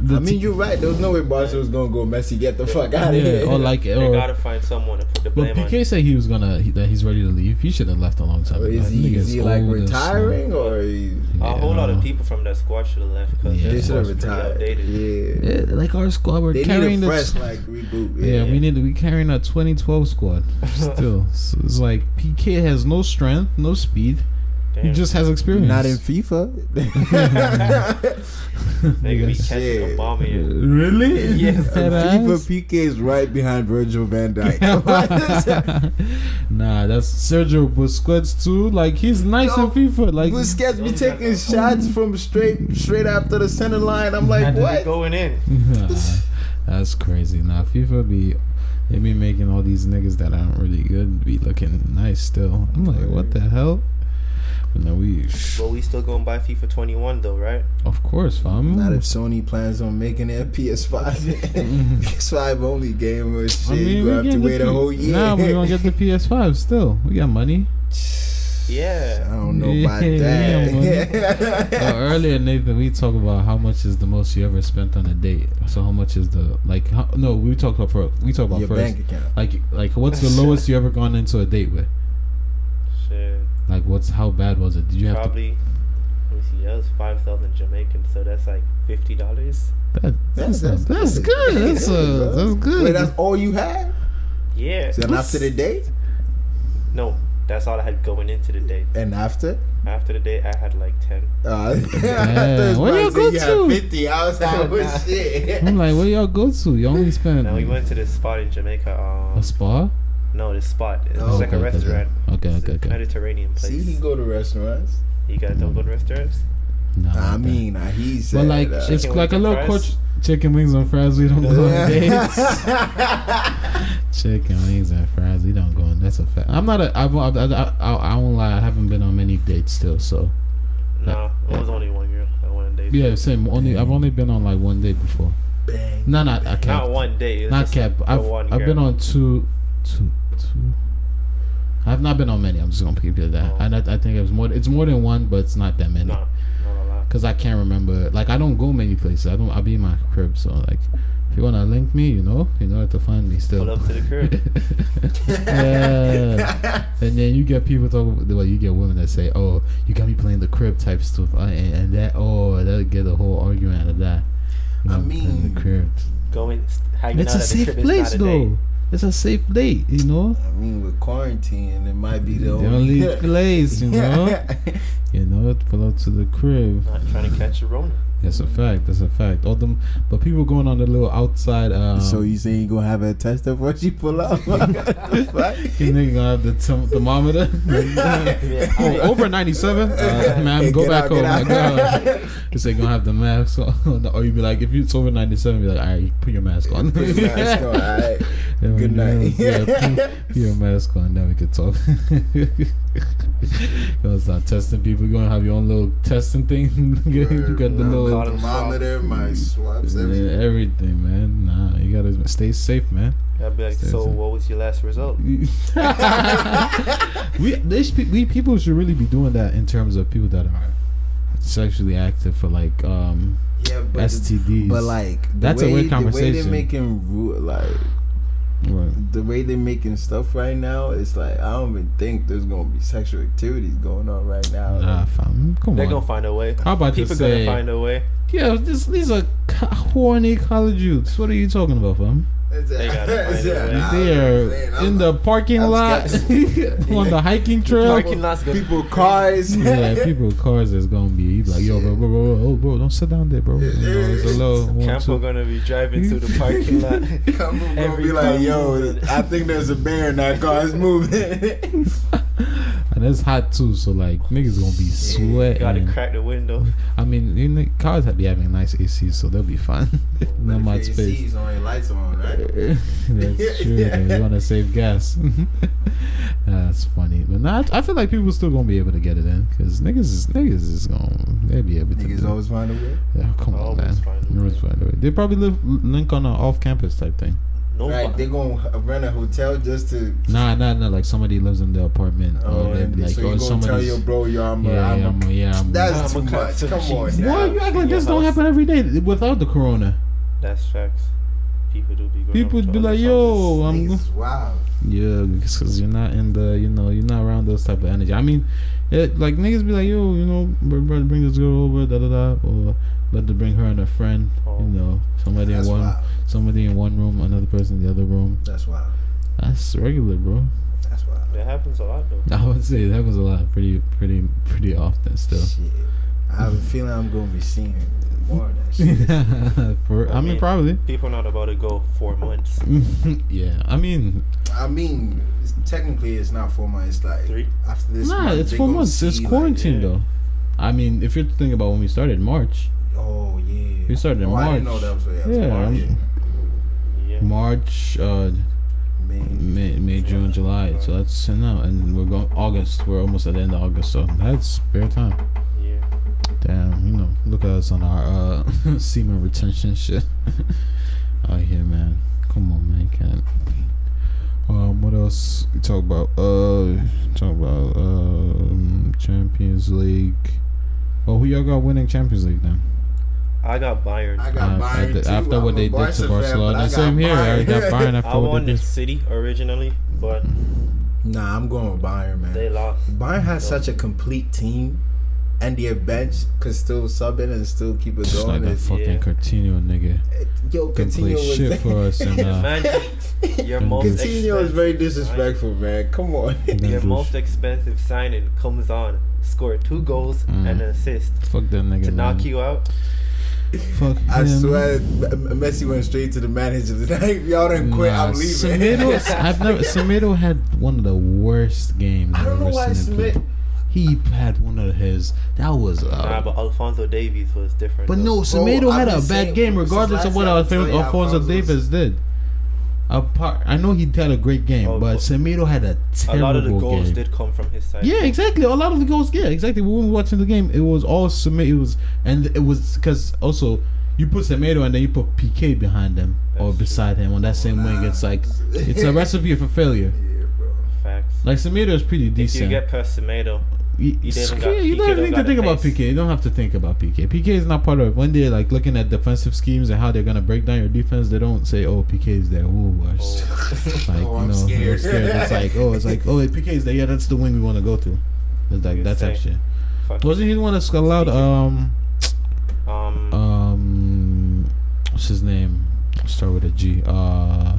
The I mean, you're right. There was no way Barca was gonna go Messi. Get the fuck out of yeah, here. or like They or. gotta find someone to put the But blame on. Piqué said he was gonna he, that he's ready to leave. He should have left a long time. Or ago. is he, is he like retiring or he, A whole lot Yeah. of people from that squad should have left because Yeah. they should have retired? Yeah. Yeah, like our squad, we're They carrying need a this. fresh like reboot. Yeah, Yeah, we need to be carrying a 2012 squad still. so it's like Piqué has no strength, no speed. He just has experience. Not in FIFA. Nigga be catching Shit. a bomb here. really? Yes. That FIFA? Piqué is right behind Virgil van Dijk. nah, that's Sergio Busquets too. Like he's nice Yo, in FIFA. Like Busquets be taking shots from straight straight after the center line. I'm like, Had to be what? going in. Nah, that's crazy. Nah, FIFA be they be making all these niggas that aren't really good be looking nice still. I'm like, what the hell? But no, we But we still gonna buy FIFA 21 though, right? of course, fam. Not if Sony plans on making it a PS5. PS5 only game or shit. I mean, you have to wait the a P- whole year. Nah, we gonna get the PS5 still. We got money. Yeah. I don't know about Yeah, that. Uh, earlier, Nathan, we talked about how much is the most you ever spent on a date. So how much is the like? How, no, we talked about first. We talked about Your first. bank account. Like, like what's the lowest you ever gone into a date with? Shit. Like, what's how bad was it? Did you have Probably. Let me see. That was five thousand Jamaican, so that's like fifty dollars. That, that's That's- that's, that's good. good. That's Yeah, uh, that's good. Wait, that's all you had? Yeah. And after the date? No, that's all I had going into the date. And after? After the date, I had like ten. Uh, Damn. Where y'all go to? 50. I was like, oh shit. I'm like, where y'all go to? You only spend Now we went to this spot in Jamaica. Um, a spa. No, this spot. It's Oh, like okay, a restaurant. okay, It's okay, a okay. Mediterranean place. See, he go to restaurants. you guys don't go to restaurants? No, I okay. mean, uh, he said. but like uh, it's like a little coach. Chicken wings and fries. We don't go on dates. Chicken wings and fries. We don't go on. That's a fact. I'm not a. I've, I've, I, I, I won't lie. I haven't been on many dates still. So No, it was only one girl. I went on date. yeah, same. Only I've only been on like one date before. Bang. No, not I can't. Not one date. Not cap. the I've one I've been on two, two, two. I've not been on many. I'm just gonna keep it at that. Oh. I, I think it was more. It's more than one, but it's not that many. Not, not a lot. Cause I can't remember. Like I don't go many places. I don't. I be in my crib. So like, if you wanna link me, you know, you know where to find me still. Pull up to the crib. yeah. And then you get people talking. Well, you get women that say, "Oh, you got me playing the crib type stuff," uh, and, and that. Oh, that'll get a whole argument out of that. You I know, playing mean, the crib. Going, hanging It's out a safe crib place though. It's a safe date, you know. I mean, with quarantine, it might be the, The only, only place, you know. You know, pull up to the crib. Not trying to catch a Rona. That's a fact. That's a fact. All them, but people going on the little outside. Um, so you saying you gonna have a test of what you pull the? You nigga gonna have the tem- thermometer. oh, over 97. Uh, ma'am, Hey, go back out, home. Like, out. uh, Cause they gonna have the mask on. or you be like, if it's over 97, be like, all right, put your mask on. Put your mask on, alright. Yeah, Good night. Yeah, put, put your mask on, then we can talk. Gonna start testing people. You're gonna have your own little testing thing. you got the My little thermometer, my swabs, yeah, everything. everything, man. Nah, you gotta stay safe, man. I'd be like, Stay so safe. what was your last result? we they should, we people should really be doing that in terms of people that are sexually active for like um Yeah, but STDs. But like the That's a way, weird The way conversation. they're making ru- like Right. the way they're making stuff right now, it's like I don't even think there's gonna be sexual activities going on right now. Nah, fam. Come They're on. gonna find a way. How about People to gonna say, find a way. yeah, this, these are horny college youths. What are you talking about, fam? It's They gotta find a way. They are in the parking I'm lot on the hiking trail. Parking lot's people cars. yeah, people cars is gonna be you like, yo, bro, bro, bro, bro, oh, bro, don't sit down there, bro. You know, it's a little one, Campo two. gonna be driving through the parking lot. Come on, gonna Every be like, yo. I think there's a bear in that car. It's moving. And it's hot too, so like niggas gonna be sweating. Gotta crack the window. I mean, you know, cars have be having nice ACs, so they'll be fine. Not much space. on your lights on, right? That's true. man. You want to save gas. That's funny, but not. I feel like people still gonna be able to get it in because niggas is niggas is gonna they be able to. Niggas do it. always find a way. Yeah, come on, man. find a Always find a way. They probably live link on an off-campus type thing. No, Right, they gonna rent a hotel just to. Nah, nah, nah. Like somebody lives in the apartment, Oh, or they and like, so oh, you gonna tell your bro, yo, I'm yeah, I'm yeah, a, I'm, a- yeah, I'm. That's I'm too a much. cut Come some on, cheese. now. Why you act like In your this don't happen every day without the corona? That's facts. People do be going People up be like, yo, I'm. Wow. Yeah, because you're not in the, you know, you're not around those type of energy. I mean, it, like niggas be like, yo, you know, bro, bro, bring this girl over, da da da, or let her bring her and a friend. Oh. You know, somebody That's in one, wild. somebody in one room, another person in the other room. That's wild. That's regular, bro. That's wild. That happens a lot though. I would say that was a lot, pretty, pretty, pretty often still. Shit. I have a feeling I'm gonna be seeing more of that shit. For, I mean, probably. People not about to go four months. yeah, I mean, I mean, it's- technically it's not four months. It's like Three? after this. nah, month, it's four months. It's see, like, quarantine yeah. though. I mean, if you're thinking about when we started March, oh yeah. We started in oh, I didn't know March. that was yeah, was Yeah, March. Yeah. March, uh, May. May, May, June, July. So that's now, and we're going August. We're almost at the end of August, so that's spare time. Yeah. Damn, you know, look at us on our uh semen retention shit. out here, man. Come on, man, can't. Um, what else we talk about? Uh, talk about um Champions League. Oh, who y'all got winning Champions League then? I got Bayern. I got Uh, Bayern after- too. after what a they did to Barca fan, Barcelona. I got Same here. I got Bayern I after what wanted they did. City originally, but Nah, I'm going with Bayern, man. they lost. Bayern has such a complete team, and their bench could still sub in and still keep it Just like going. that It's- fucking Yeah. Coutinho nigga. Yo, Can play Coutinho was shit for us and uh, Man, your most Coutinho is expensive very signing- disrespectful, man. Come on. Your most expensive signing comes on, score two goals Mm. and an assist fuck that nigga. to knock you out. Fuck I him. swear, Messi went straight to the manager. If y'all didn't quit, Nah, I'm leaving. Semedo, I've never. Semedo had one of the worst games I I've don't know ever why seen him play. Semedo. He had one of his. That was. Uh, Nah, but Alphonso Davies was different. but though. no, Semedo had a bad game regardless of what year, I'll Alphonso, Alphonso Alphonso's- Davies did. Apart, I know he had a great game, Oh, but but Semedo had a terrible game. a lot of the goals game. did come from his side. Yeah, exactly. A lot of the goals. Yeah, exactly. When we were watching the game, it was all Semedo. It was, and it was because also you put Semedo and then you put Piqué behind him or That's beside him on that oh, same wing. It's like it's a recipe for failure. Yeah, bro. Facts. Like Semedo is pretty decent. If you get past Semedo, you, you didn't got- you don't don't need to think about pace. Piqué. You don't have to think about Piqué. Piqué is not part of when they're like looking at defensive schemes and how they're gonna break down your defense. They don't say, "Oh, Piqué is there." Ooh, or s- oh, like Oh, you I'm know, scared. scared. It's like, oh, it's like, oh, Piqué is there. Yeah, that's the wing we want to go to. It's like that's say. actually. fuck. Wasn't he the one that allowed um Um, um what's his name? Start with a G. Uh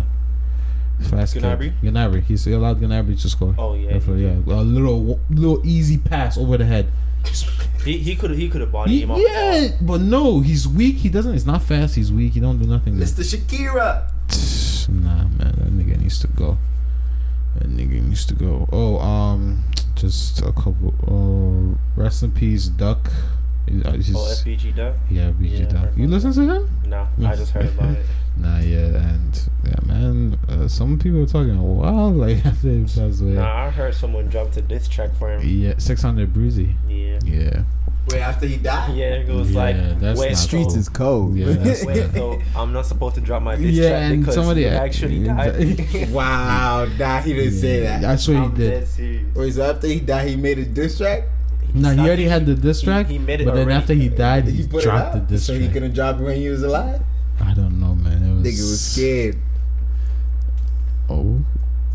fast kid. Gnabry? Gnabry. He's he allowed Gnabry to score. oh yeah, Therefore, yeah, a little little easy pass over the head. he he could he could have bodied He- him up. yeah, but no, he's weak. He doesn't. He's not fast. He's weak. He don't do nothing. Mr. Shakira. Nah, man, that nigga needs to go. That nigga needs to go. Oh, um, just a couple. Uh, rest in peace, Duck. Uh, he's- Oh, FBG duck. yeah, BG Yeah, I Duck. You listen to him? Nah, I just heard about it. Nah, yeah, and yeah, man. Uh, some people are talking a while like after he passed away. Nah, I heard someone dropped a diss track for him. Yeah, six hundred Breezy. Yeah. Yeah, Wait, after he died? Yeah, it was Yeah, like that's wait, not Streets cool. is cold. Yeah, that's- wait, so I'm not supposed to drop my diss Yeah, track and because somebody- he actually died. Wow, nah, he didn't say that. That's swear I'm he did. dead serious. Wait, so after he died, he made a diss track? No, he stopped- already had the diss he- track, he made it but then already. after he died, he, He put dropped it the out, diss so track. he couldn't drop it when he was alive. I don't know, man. It was. Nigga was scared. Oh,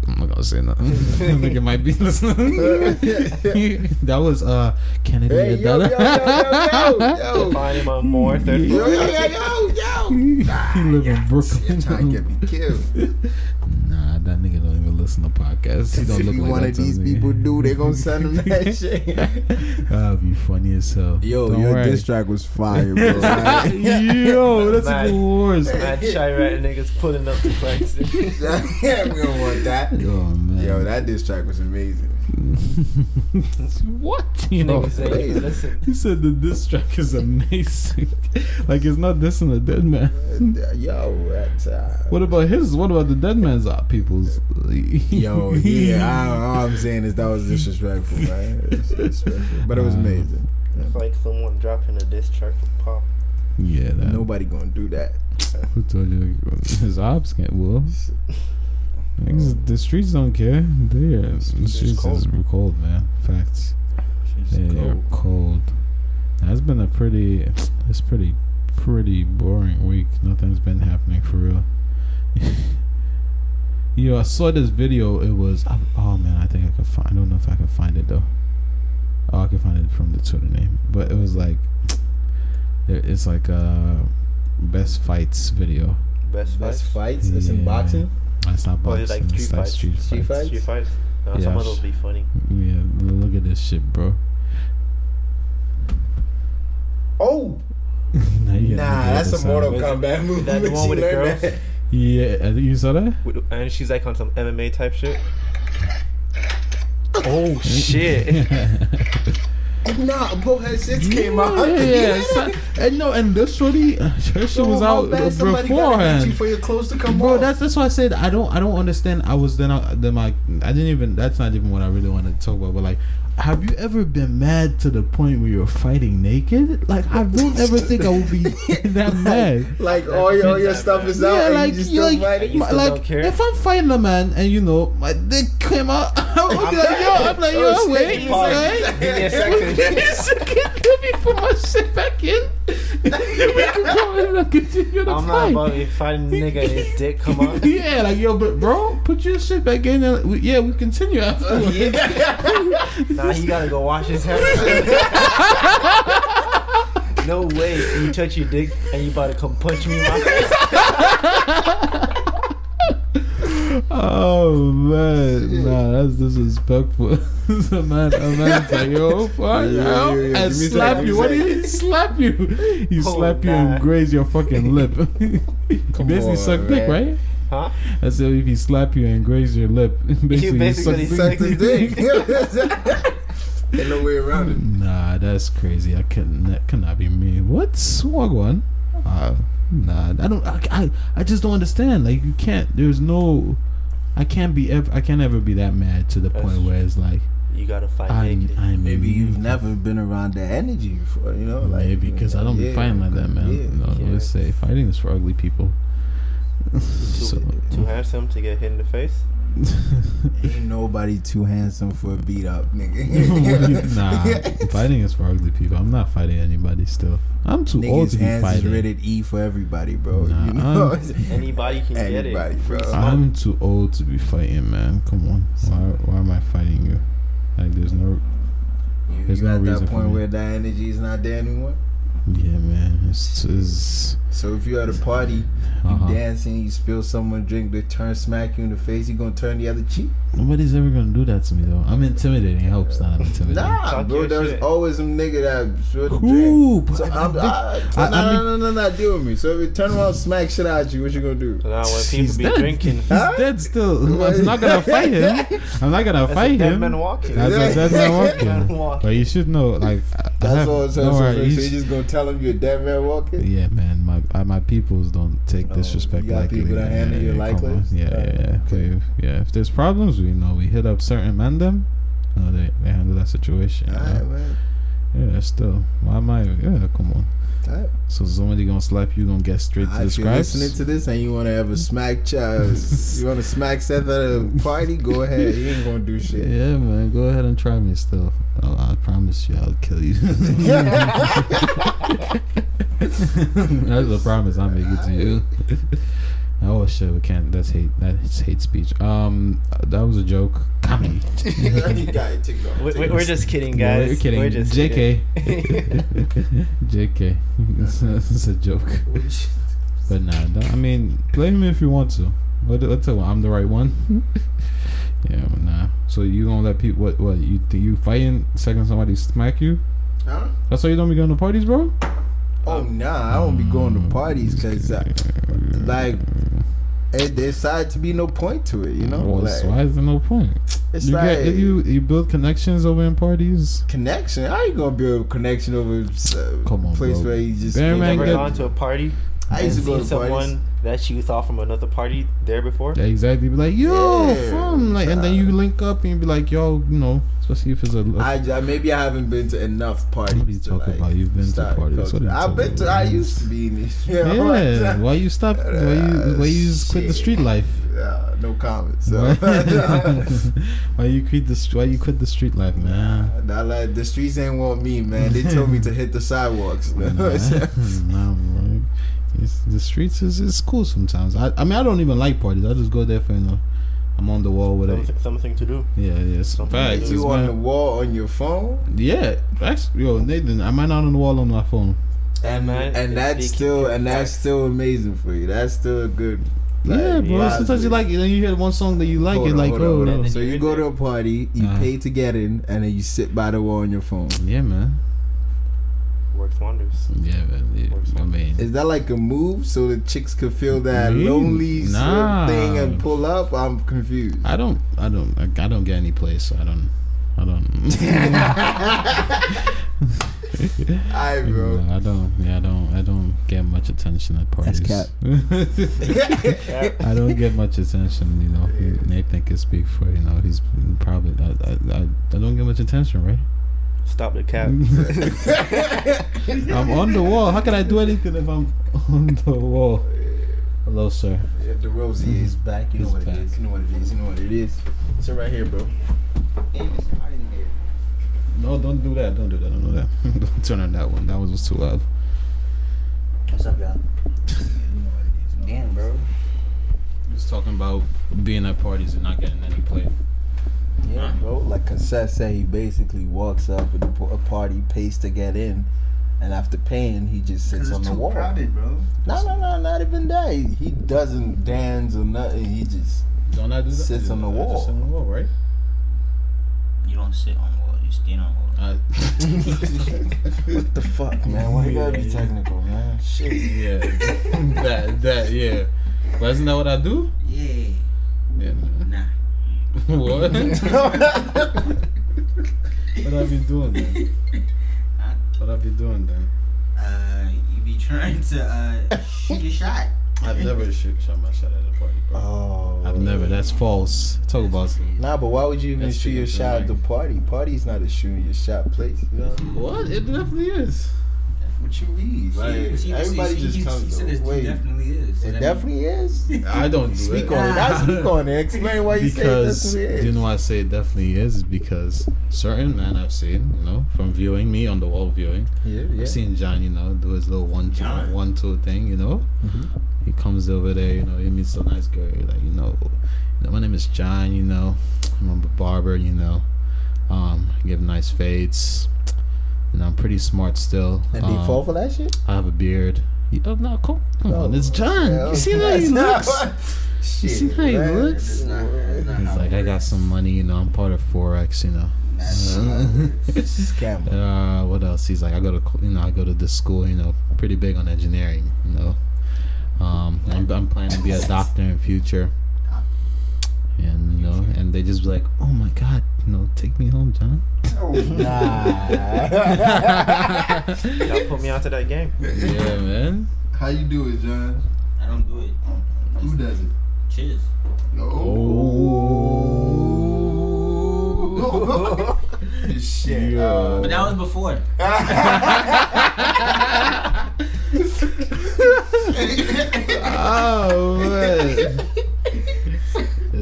I'm not gonna say nothing. Nigga might be listening. that was uh Kennedy. Hey, yo, yo, yo, yo, yo, yo. Find him on more third Yo, floor. yo, yo, yo, yo. he live in Brooklyn. You're trying to get me killed. Nah, that nigga don't even listen to podcasts. He If don't look like one of these me. people do, they gonna send him that shit. That'd be funny as hell. Yo, Don't your worry. diss track was fire, bro. Like, Yo, that's Man. even worse. Mad Chiraq niggas pulling up to Frankston. yeah, we don't want that. Yo, man. Yo, that diss track was amazing. what? you niggas ain't even he said the diss track is amazing. like it's not dissing a dead man. Yo, that's uh, What about his? What about the dead man's uh, people's? Yo, yeah, I, all I'm saying is that was disrespectful, man. It's disrespectful, but it was Wow. amazing. It's like someone dropping a diss track for Pop. yeah, that. Nobody gonna do that. Who told you his ops can't? Well, niggas, the streets don't care. They are. The streets is cold. cold, man. Facts. She's They are cold. cold. Now, it's been a pretty. It's pretty, pretty boring week. Nothing's been happening for real. Yo, I saw this video. It was. Oh man, I think I could find. I don't know if I can find it though. Oh, I can find it from the Twitter name, but it was like. It's like a best fights video. Best fights? Best fight. fights. It's in boxing. It's not Oh, boxing. it's like it's street like fights. street Street fights. fights? Street fights. No, Yeah, some of sh- those be funny. Yeah, look at this shit, bro. Oh, Now you nah, that's a Mortal. Kombat movie. that the one with the learned girls? that. Yeah, I think you saw that. With- And she's like on some MMA type shit. Oh shit! Nah, Bullhead Six came out. Yeah, yeah. and no, and this shorty, uh, her shit was out bad somebody gotta hit you beforehand. for your clothes to come Bro, off. that's that's why I said I don't I don't understand. I was then I, then my I didn't even that's not even what I really wanted to talk about. But like, have you ever been mad to the point where you're fighting naked? Like, I don't ever think I would be that mad. like all your all your stuff is out, Yeah, like, you still like, fighting. You my- still like don't care? if I'm fighting a man and you know my dick came out, I would be like, yo, I'm like, yo, Oh, wait, shit. right? Give me a second. Give me a second. Let me put my shit back in. we can go ahead and continue the I'm not fight. about to fight a nigga and his dick come out. Yeah, like yo, but bro, put your shit back in. And we, yeah, we continue afterwards. Nah, he gotta go wash his hair. no way you touch your dick and you about to come punch me in my face. Oh man, nah, that's disrespectful. a man, a man's like, yo, fuck, Yeah, yeah, yeah. and slap you. What me did he slap you? He Oh, slap you and graze your fucking lip. he basically on, suck dick, right? Huh? I said if he slap you and graze your lip, basically, basically he suck dick. His dick. Ain't no way around it. Nah, that's crazy. I couldn't. That cannot be me. What's one? Uh, nah, I don't. I, I, I just don't understand. Like you can't. There's no. I can't be ever. I can't ever be that mad to the That's point where it's like You gotta fight I'm. I'm Maybe you've never been around that energy before, you know? Like, Maybe because I don't be fighting like that, man. yeah. no, yeah. let's say fighting is for ugly people. so, Too, too handsome to get hit in the face. Ain't nobody too handsome for a beat up, nigga. nah, fighting is for ugly people. I'm not fighting anybody. Still, I'm too old to Niggas be hands is fighting. rated E for everybody, bro. Nah, you know? Anybody can get it. Bro. I'm too old to be fighting, man. Come on, why, why am I fighting you? Like, there's no, You, There's you no at that reason for point me. where that energy is not there anymore. Yeah, man. It's, it's So if you're at a party, you Uh-huh. dancing, you spill someone drink, they turn smack you in the face, you gonna turn the other cheek? nobody's ever gonna do that to me though. I'm intimidating. It helps that I'm intimidating. Nah, Talk bro. There's shit. always some nigga that spill the Who? drink. So I'm, I- I, I- no, I no, no, no, no, deal with me. So if you turn around, smack shit out you, what you gonna do? So now when He's people be dead. drinking, He's Huh? dead still. I'm not gonna fight him. I'm not gonna that's a fight dead him. man walking. That's a dead man Man walking. walking. But you should know, like, I- I have, all. So, don't so, you just gonna tell him you're dead man walking? Yeah, man. My uh, my peoples don't take Oh, disrespect you got lightly. people that yeah, handle yeah, your yeah, like come on. list? Yeah, yeah, yeah. okay. We- yeah. If there's problems, we know we hit up certain men. Them, no, they they handle that situation. Alright, man. Yeah, still. Why am I? Yeah, come on. So somebody gonna slap you, gonna get straight to the If you're scraps. listening to this and you want to ever smack Charles, you want to smack Seth at a party, go ahead. He ain't gonna do shit. Yeah, man. Go ahead and try me still. I'll, I promise you, I'll kill you. That's a promise I'm making to you. oh shit, we can't. That's hate. That's hate speech. Um, that was a joke. Comedy. You got it, take it off, We- take we- it We're just kidding, No, guys. you're kidding. We're just JK. kidding. JK. It's a joke. But nah, that- I mean, blame me if you want to. What? What's it? I'm the right one. yeah, but nah. So you gonna let people? What? What? You do you fighting? Second somebody smack you? Huh? That's why you don't be going to parties, bro. Oh nah, I don't be going to parties because uh, mm. like eh, it, there's side to be no point to it, you know. Well, like, why is there no point? it's you like get you you build connections over in parties. connection. How you gonna build a connection over a Come on, place bro. where you just Bear You man never get- gone to a party I used to and go seen to parties. Someone that you thought from another party there before? Yeah, exactly. Be like, yo, Yeah, from like, and then you link up and be like, yo, you know, especially if it's a. I, I maybe I haven't been to enough parties. What are you talking like, about? You've been to parties. What culture. are you I've been to. about? I used to be in these. You know, yeah. like, Why you stop? Why you why you just quit the street life? Yeah, no comments. So. Why, why you quit the why you quit the street life, man? Nah, like the streets ain't want me, man. They told me to hit the sidewalks. nah, nah, bro. It's, the streets is, is cool sometimes. I, I mean, I don't even like parties. I just go there for you know, I'm on the wall with it. Something, something to do. Yeah, yeah. It's Something facts. you on man- the wall on your phone, Yeah, facts. Yo, Nathan, am I not on the wall on my phone? and man and that's still your and that's still amazing for you. That's still a good. Yeah, bro. Like, Sometimes you like it, and you hear one song that you like, Hold it on, like, hold oh, on. no. So you go to a party, you Uh-huh. pay to get in, and then you sit by the wall on your phone. yeah, man. Works wonders. Yeah, man. Yeah, I mean, Is that like a move so the chicks could feel that Me? lonely Nah. thing and pull up? I'm confused. I don't, I don't, I, I don't get any place, so I don't, I don't. Alright, bro. No, I don't. Yeah, I don't. I don't get much attention at parties. cap. I don't get much attention. You know, Nathan can speak for you know. He's probably. I, I, I, I don't get much attention, right? Stop the cap. I'm on the wall. How can I do anything if I'm on the wall? Hello, sir. Yeah, the Rosie is back. You know It's what back. it is. You know what it is. You know what it is. Sit right here, bro. No, don't do that. Don't do that. Don't do that. don't turn on that one. That one was too loud. What's up, y'all? You know what it is. You know Damn, bro. Just talking about being at parties and not getting any play. Yeah, bro. Like Cassette said, he basically walks up at a party, pays to get in, and after paying, he just sits on the wall. bro. No, no, no, not even that. He, he doesn't dance or nothing. He just Don't I do that? Sits on the wall. just on the wall, right? You don't sit on the wall. You stand on wall. I, what the fuck, man? Why you gotta be technical, man? Shit. yeah. that that yeah. But isn't that what I do? Yeah. Yeah. Man. Nah. What? what I be doing then? Huh? What I you doing then? Uh, you be trying to uh shoot a shot. I've never shoot shot my shot at a party, bro. Oh. I've never. That's false. Talk about some. Nah, but why would you even That's shoot your shot at the tonight. party? Party's not a shooting your shot place. You know? What? It definitely is. What you mean? Right. See, Everybody see, just he, comes He said it definitely is. So It that definitely is. I don't do Speak it. on it. I speak on it. Explain why you say it because definitely is. you know why I say it definitely is is because certain men I've seen, you know, from viewing me on the wall viewing, yeah, yeah. I've seen John, you know, do his little one two John. one two thing, you know. Mhm. He comes over there, you know, he meets a nice girl, like, you know, you know, my name is John, you know, I'm a barber, you know. Um, I give nice fades. You know, I'm pretty smart still. And they Um, fall for that shit? I have a beard. You, oh no, cool. come Oh, on, it's John. yeah, you see how he looks? what- You see how he man. looks? That's not, that's not He's how like, it I got some money, you know, I'm part of Forex, you know. Scam. Uh, what else? He's like, I go to, you know, I go to this school, you know, pretty big on engineering, you know. Um, I'm, I'm planning to be a doctor in future. And, you know, and they just be like, oh my God, you know, take me home, John. Oh. Nah. Y'all put me onto that game. yeah, man. How you do it, John? I don't do it. Who does it? Cheers. Oh. Shit. Yeah. But that was before. Oh, man.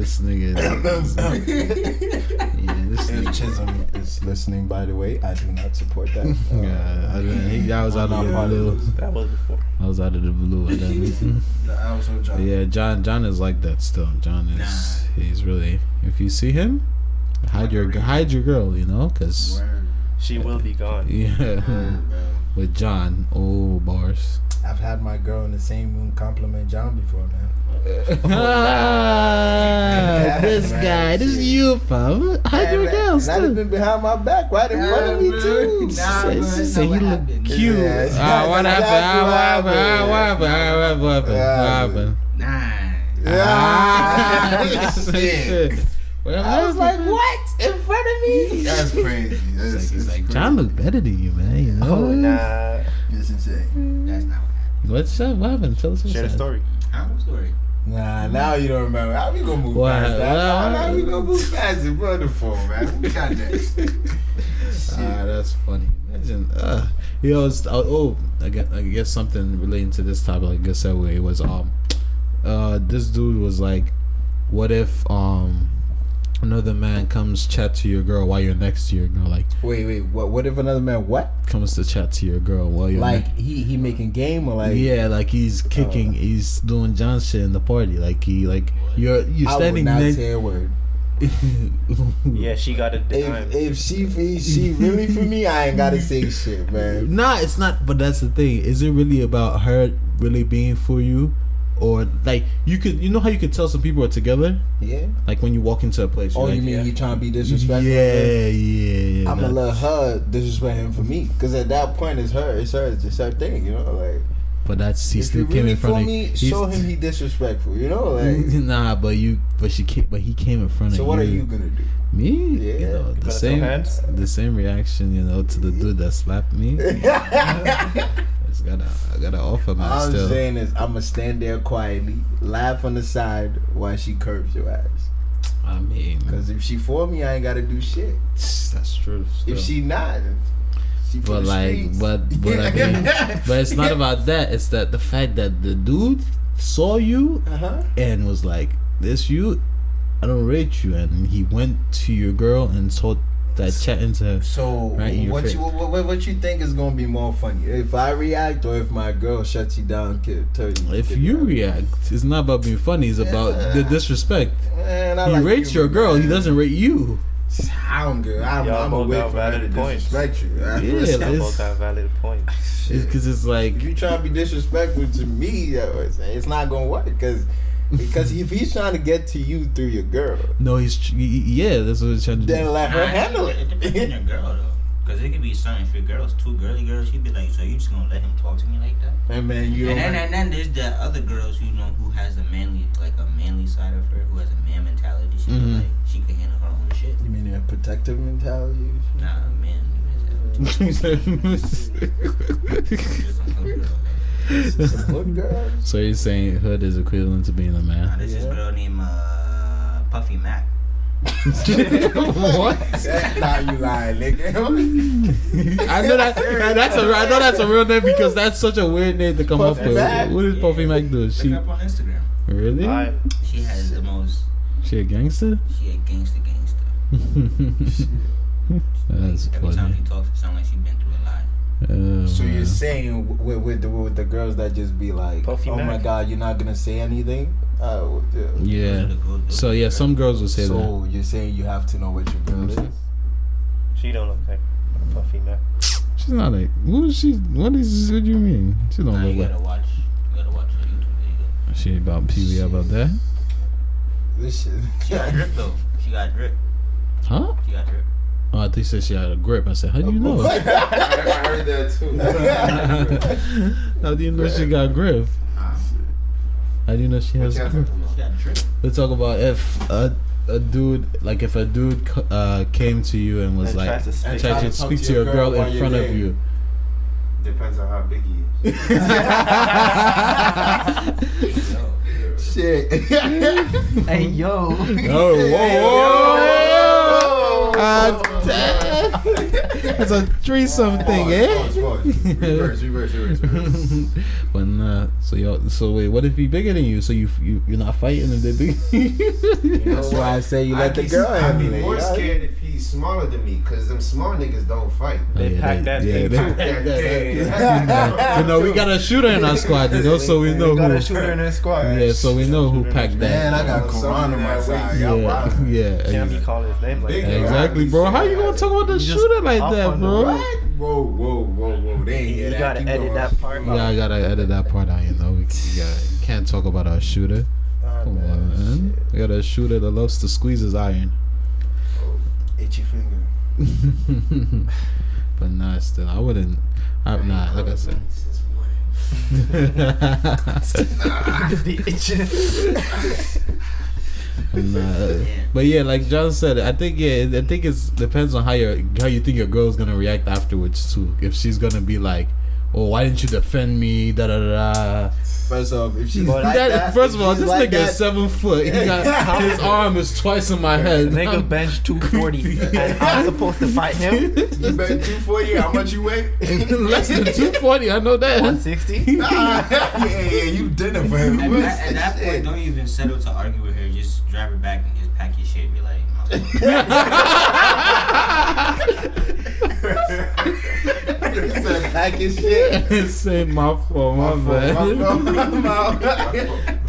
This nigga. yeah, this If nigga. Chisholm is listening, by the way, I do not support that. Uh, yeah, I didn't, he, that was out of the blue. That was before. I was out of the blue. I didn't. I was with John. Yeah, John. John is like that still. John is. He's really. If you see him, hide your hide your girl. You know, cause She will be gone. yeah. With John, oh bars. I've had my girl in the same room compliment John before, man. Ah, this Man, guy, this is you, fam. Hide your girl Not still. even behind my back, right in front of me too. Nah, Say- bro, she that's he look cute. Yeah, it's Ah, what happened? Ah, what what happened? Ah, what happened? Ah, what happened? Yeah. What happened? Nah. Ah, Shit. What I was like, happened? what? In front of me? That's crazy. He's That's, like, he's like. John look better than you, man. You know? Oh, nah. That's insane. That's not what happened. What's up? What happened? Tell us Share the up. story. Huh? What story? Nah, now you don't remember. How we gonna move What? past that? What? Now, now we gonna move past it. Phone, man? We got next. Ah, that's funny. Imagine, uh, you know, it's, uh, oh, I guess, I guess something relating to this topic, like a segue was, um, uh, this dude was like, what if, um, another man comes chat to your girl while you're next to your girl, like, Wait, wait. What? What if another man? What? comes to chat to your girl while you're Like next- he he making game or like? yeah, like he's oh. kicking, Oh. he's doing John shit in the party, like he, like you're you're I would standing not next. say a word. Yeah, she got it dime. If if she if she really for me, I ain't gotta say shit, man. Nah, it's not. But that's the thing. Is it really about her really being for you, or like you could you know how you could tell some people are together Yeah. like when you walk into a place. Oh, you're you like, mean he trying to be disrespectful? yeah, yeah, yeah. I'm gonna that- let her disrespect him for me, cause at that point it's her, it's her, it's her thing, you know. Like but that's he if still you came really in front for of me, he's- show him he disrespectful, you know. Like nah, but you but she came, but he came in front of me so, what are you gonna do? Me, you Yeah. know, the same, the same reaction, you know, to the dude that slapped me. It's gotta, I gotta offer my All I'm saying is I'm gonna stand there quietly, laugh on the side while she curves your ass. I mean, Cause if she for me, I ain't gotta do shit. that's true. If she not, she but like, streets. but but I mean, but it's not about that. It's that the fact that the dude saw you uh huh. and was like, "This you, I don't rate you," and he went to your girl and told that chatting to. So Right in your what face. you what, what, what you think is gonna be more funny? If I react or if my girl shuts you down, kid, tell you. If get you down? react, it's not about being funny. It's about the disrespect. man, I He like rates you, your girl. He doesn't rate you. sound good. I'm, Y'all I'm away from her to valid points. disrespect you. I- Yeah, listen, Y'all it's- both got valid points. Because it's like if you try to be disrespectful to me, uh, it's, it's not gonna work. Because because if he's trying to get to you through your girl, no, he's tr- y- y- yeah. That's what he's trying to then do. let her Nah, handle It It depends on your girl though. Cause it could be something if your girl's two girly girls, she'd be like, so you just gonna let him talk to me like that? and man, you and then and then there's the other girls who you know who has a manly like a manly side of her, who has a man mentality. She be Mhm. like she can handle her own shit. you mean a protective mentality? Nah, man. Just some hood girl, man. Some hood girls. so you're saying hood is equivalent to being a Nah, man? this is Yeah. girl named uh, Puffy Mac. what? nah, you lying, nigga. I know that. That's a. I know that's a real name because that's such a weird name to come Puffy up with. Mac? What does Puffy Mac do? Look She her up on Instagram. really? Alright. She has the most. She a gangster? She a gangster gangster. that's Every time funny. she talks, it sounds like she's been through a lot. Oh, So man. you're saying with with the, with the girls that just be like, Puffy oh my god, you're not gonna say anything. Uh, yeah. Yeah. Those are the girls- those So yeah, some girls will say that. So you're saying you have to know what your girl is. She don't look like a puffy man. She's not like. What is she? What is? What do you mean? She don't Nah, look you like. gotta watch. You gotta watch the YouTube video. She about PV about that? This shit. She got drip though. She got drip. Huh? She got drip. Oh, I think said she had a grip. I said, how do you know? I heard that too. how do you know she got grip? Ah, How do you know she has Yeah. grip? she got drip. Let's talk about if a, a dude, like if a dude uh, came to you and was And like, tries to speak. tried to speak to your girl in front of you. Depends on how big he is. Shit. Hey yo. Oh, whoa, whoa! God damn. That's a threesome thing, eh? Pause, pause. Reverse, reverse, reverse, reverse. but nah, so yo, so wait, what if he bigger than you? So you you you're not fighting if they're big. That's why I say you let I'd the be- girl I'd be more yeah? scared if he's smaller than me, cause them small niggas don't fight. They pack that yeah, thing they- too. Yeah, yeah, yeah. you know, we got a shooter in our squad, you know, so we know We got who. a shooter in the squad. Yeah, so we know who packed that. Man, I got Something Quran on my side. way. Yeah, yeah, Can't be calling his name like that. exactly, bro. How you gonna talk about the You just shooter like that, bro? road. Whoa, whoa, whoa, whoa! They ain't You that. gotta Keep edit going. that part. Yeah, I gotta edit that part out. You know, we, we gotta, can't talk about our shooter. Oh, Come man, on, man. We got a shooter that loves to squeeze his iron. shit. Itchy finger. but nah, still, I wouldn't. I, nah, like I said. The itching. Nah, but yeah, like John said, I think yeah, I think it's depends on how your how you think your girl's gonna react afterwards too. If she's gonna be like, "Oh, why didn't you defend me?" Da da da. da. First off, if she's like That- that, first of all, this like nigga that, is seven foot. He got his arm is twice in my head. Nigga bench 240 and I'm supposed to fight him You bet two for you. How much you weigh? Less than two forty. I know that. 160. Ah, yeah, yeah, you dinner for him. At that, at that point, don't even settle to argue with her. Just drive her back and just pack your shit. and Be like, pack your shit. Say my fault, my, bad. My fault.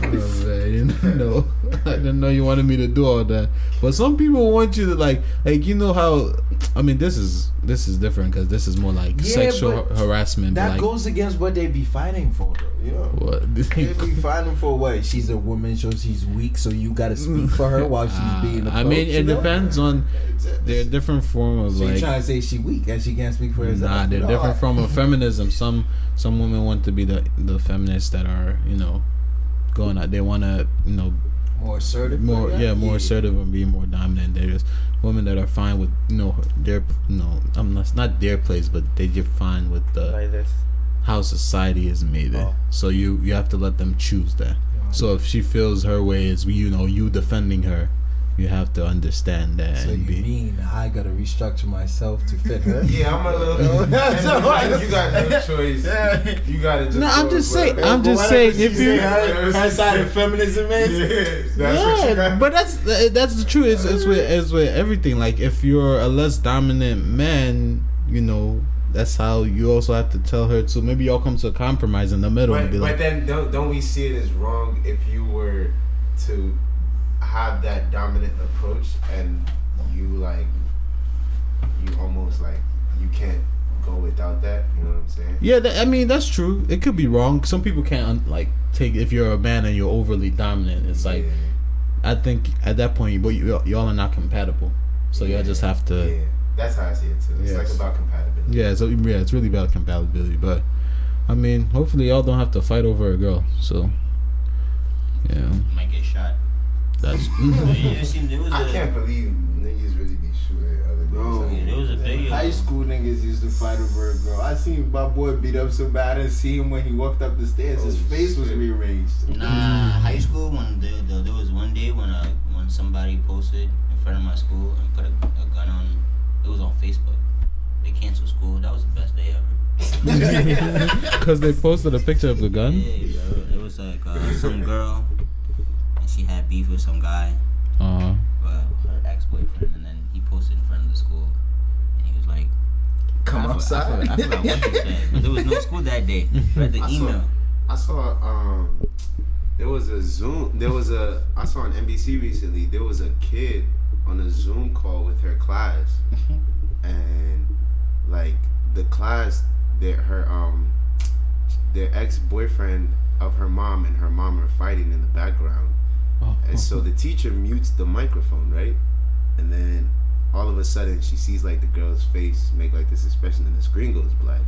Oh, man, you know, I didn't know you wanted me to do all that. But some people want you to like, like you know how, I mean, this is this is different because this is more like Yeah, sexual harassment. That like, goes against what they be fighting for, though. You know. what? They be fighting for what? She's a woman, so she's weak, so you gotta speak for her while she's Ah, being. I mean, it know? depends on. There are different form of So like. trying to say she weak and she can't speak for herself? Nah, they're different from a feminism. Some some women want to be the the feminists that are you know going out. They want to you know more assertive. more like yeah more assertive and be more dominant. There's women that are fine with you know their you know I'm not not their place, but they just fine with the Like this. how society is made. it. Oh. So you you have to let them choose that. So if she feels her way is you know you defending her, you have to understand that So and you be. mean I gotta restructure myself to fit her? Yeah, I'm a little. So what? you got no choice. You gotta just. No, I'm just saying. I'm just saying if you. say, her, her side of feminism is. Yeah, that's what you yeah, but that's that's the truth. It's, it's with it's with everything. Like if you're a less dominant man, you know that's how you also have to tell her to. Maybe y'all come to a compromise in the middle and But, be but like, then don't don't we see it as wrong if you were to have that dominant approach and you like you almost like you can't go without that. You know what I'm saying? yeah. That, I mean that's true. It could be wrong. Some people can't like take if you're a man and you're overly dominant. It's like Yeah. I think at that point, but you y'all are not compatible. So y'all just have to. Yeah, that's how I see it too. It's Yes. like about compatibility. Yeah, so yeah, it's really about compatibility. But I mean, hopefully y'all don't have to fight over a girl. So yeah, Might get shot. That's Yeah, it seemed- there was I a- can't believe niggas really be shooting other Bro, niggas. Yeah, there was a video. High school niggas used to fight over a girl. I seen my boy beat up so bad. I didn't see him when he walked up the stairs. His Oh, face was rearranged. Nah, high school when there, there, there was one day when uh when somebody posted in front of my school and put a, a gun on. It was on Facebook. They canceled school. That was the best day ever. because they posted a picture of the gun. Yeah, bro. It was like uh, some girl, and she had beef with some guy, Uh huh. but her ex boyfriend, and then he posted in front of the school, and he was like, Come I for- outside. I, for- I forgot what he said, but there was no school that day. Read the I saw- email. I saw um there was a Zoom there was a I saw on NBC recently there was a kid on a Zoom call with her class and like the class that her um their ex boyfriend of her mom and her mom are fighting in the background. Oh. and so the teacher mutes the microphone right and then all of a sudden she sees like the girl's face make like this expression and the screen goes black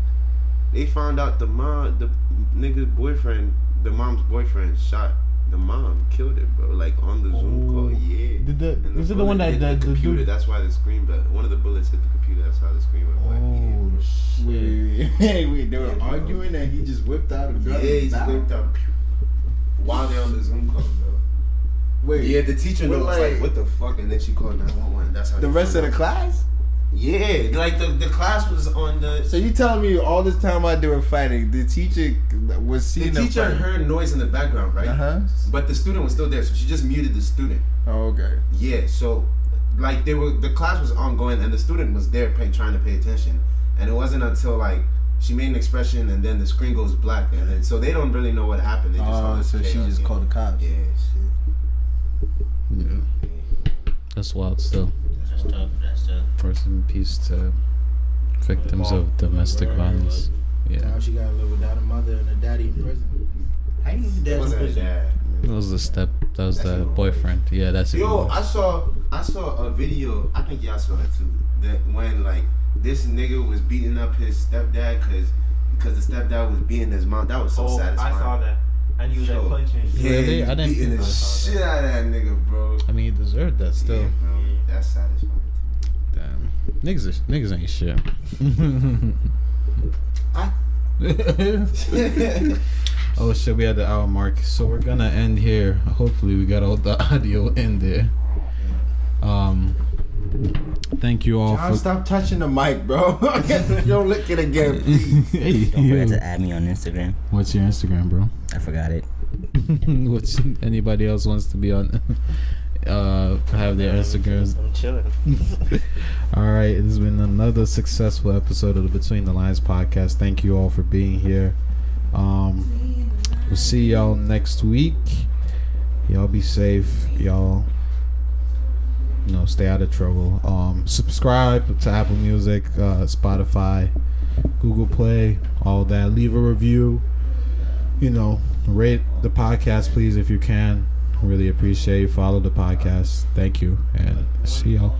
they found out the mom, the nigga's boyfriend, the mom's boyfriend shot the mom, killed it, bro. Like on the Zoom call, oh. yeah. Did the And is it the one bullet that hit the, the the computer? dude? That's why the screen, but one of the bullets hit the computer. That's how the screen went black. Oh shit! Wait, wait, wait. They were Yeah, bro. arguing and he just whipped out a gun. yeah he whipped up pew, while they're on the Zoom call, bro. Wait, Yeah, the teacher knows like, like- "What the fuck?" And then she called nine one one. That's how the rest of the class? Yeah, like the the class was on the. So you telling me all this time while they were fighting, the teacher was seeing The teacher heard noise in the background, right? Uh huh. But the student was still there, so she just muted the student. Oh, okay. Yeah, so like they were the class was ongoing and the student was there pay, trying to pay attention, and it wasn't until like she made an expression and then the screen goes black and then so they don't really know what happened. They just Oh, so she just called the cops. Yeah, Yeah, that's wild. Still, That's tough. That's tough. rest in peace to victims of domestic violence. Yeah, Now she gotta live without a mother and a daddy in prison. How you It dad in prison? that. that was the step. That was That's the even boyfriend. Yeah, that's even Yo, worse. I saw I saw a video. I think y'all saw it too. That when like this nigga was beating up his stepdad because because the stepdad was beating his mom. That was so oh, satisfying. I saw that. And you was like Yo. punching. Yeah, Really? he I didn't beating think the shit out of that nigga, bro. I mean, he deserved that still. Yeah, bro. That's satisfying. Damn, niggas, is- niggas ain't shit. I- oh shit, we had the hour mark, so we're gonna end here. Hopefully, we got all the audio in there. Um, thank you all John, for. stop touching the mic, bro. Don't lick it again, please. hey, Don't forget yo. to add me on Instagram. What's your Instagram, bro? I forgot it. What's anybody else wants to be on? Uh, have their Instagrams. I'm chilling. All right, this has been another successful episode of the Between the Lines podcast. Thank you all for being here. Um, we'll see y'all next week. Y'all be safe. Y'all you know, stay out of trouble. Um, subscribe to Apple Music, uh, Spotify, Google Play, all that. Leave a review. You know, rate the podcast, please, if you can. Really appreciate. Follow the podcast. Thank you, and see y'all.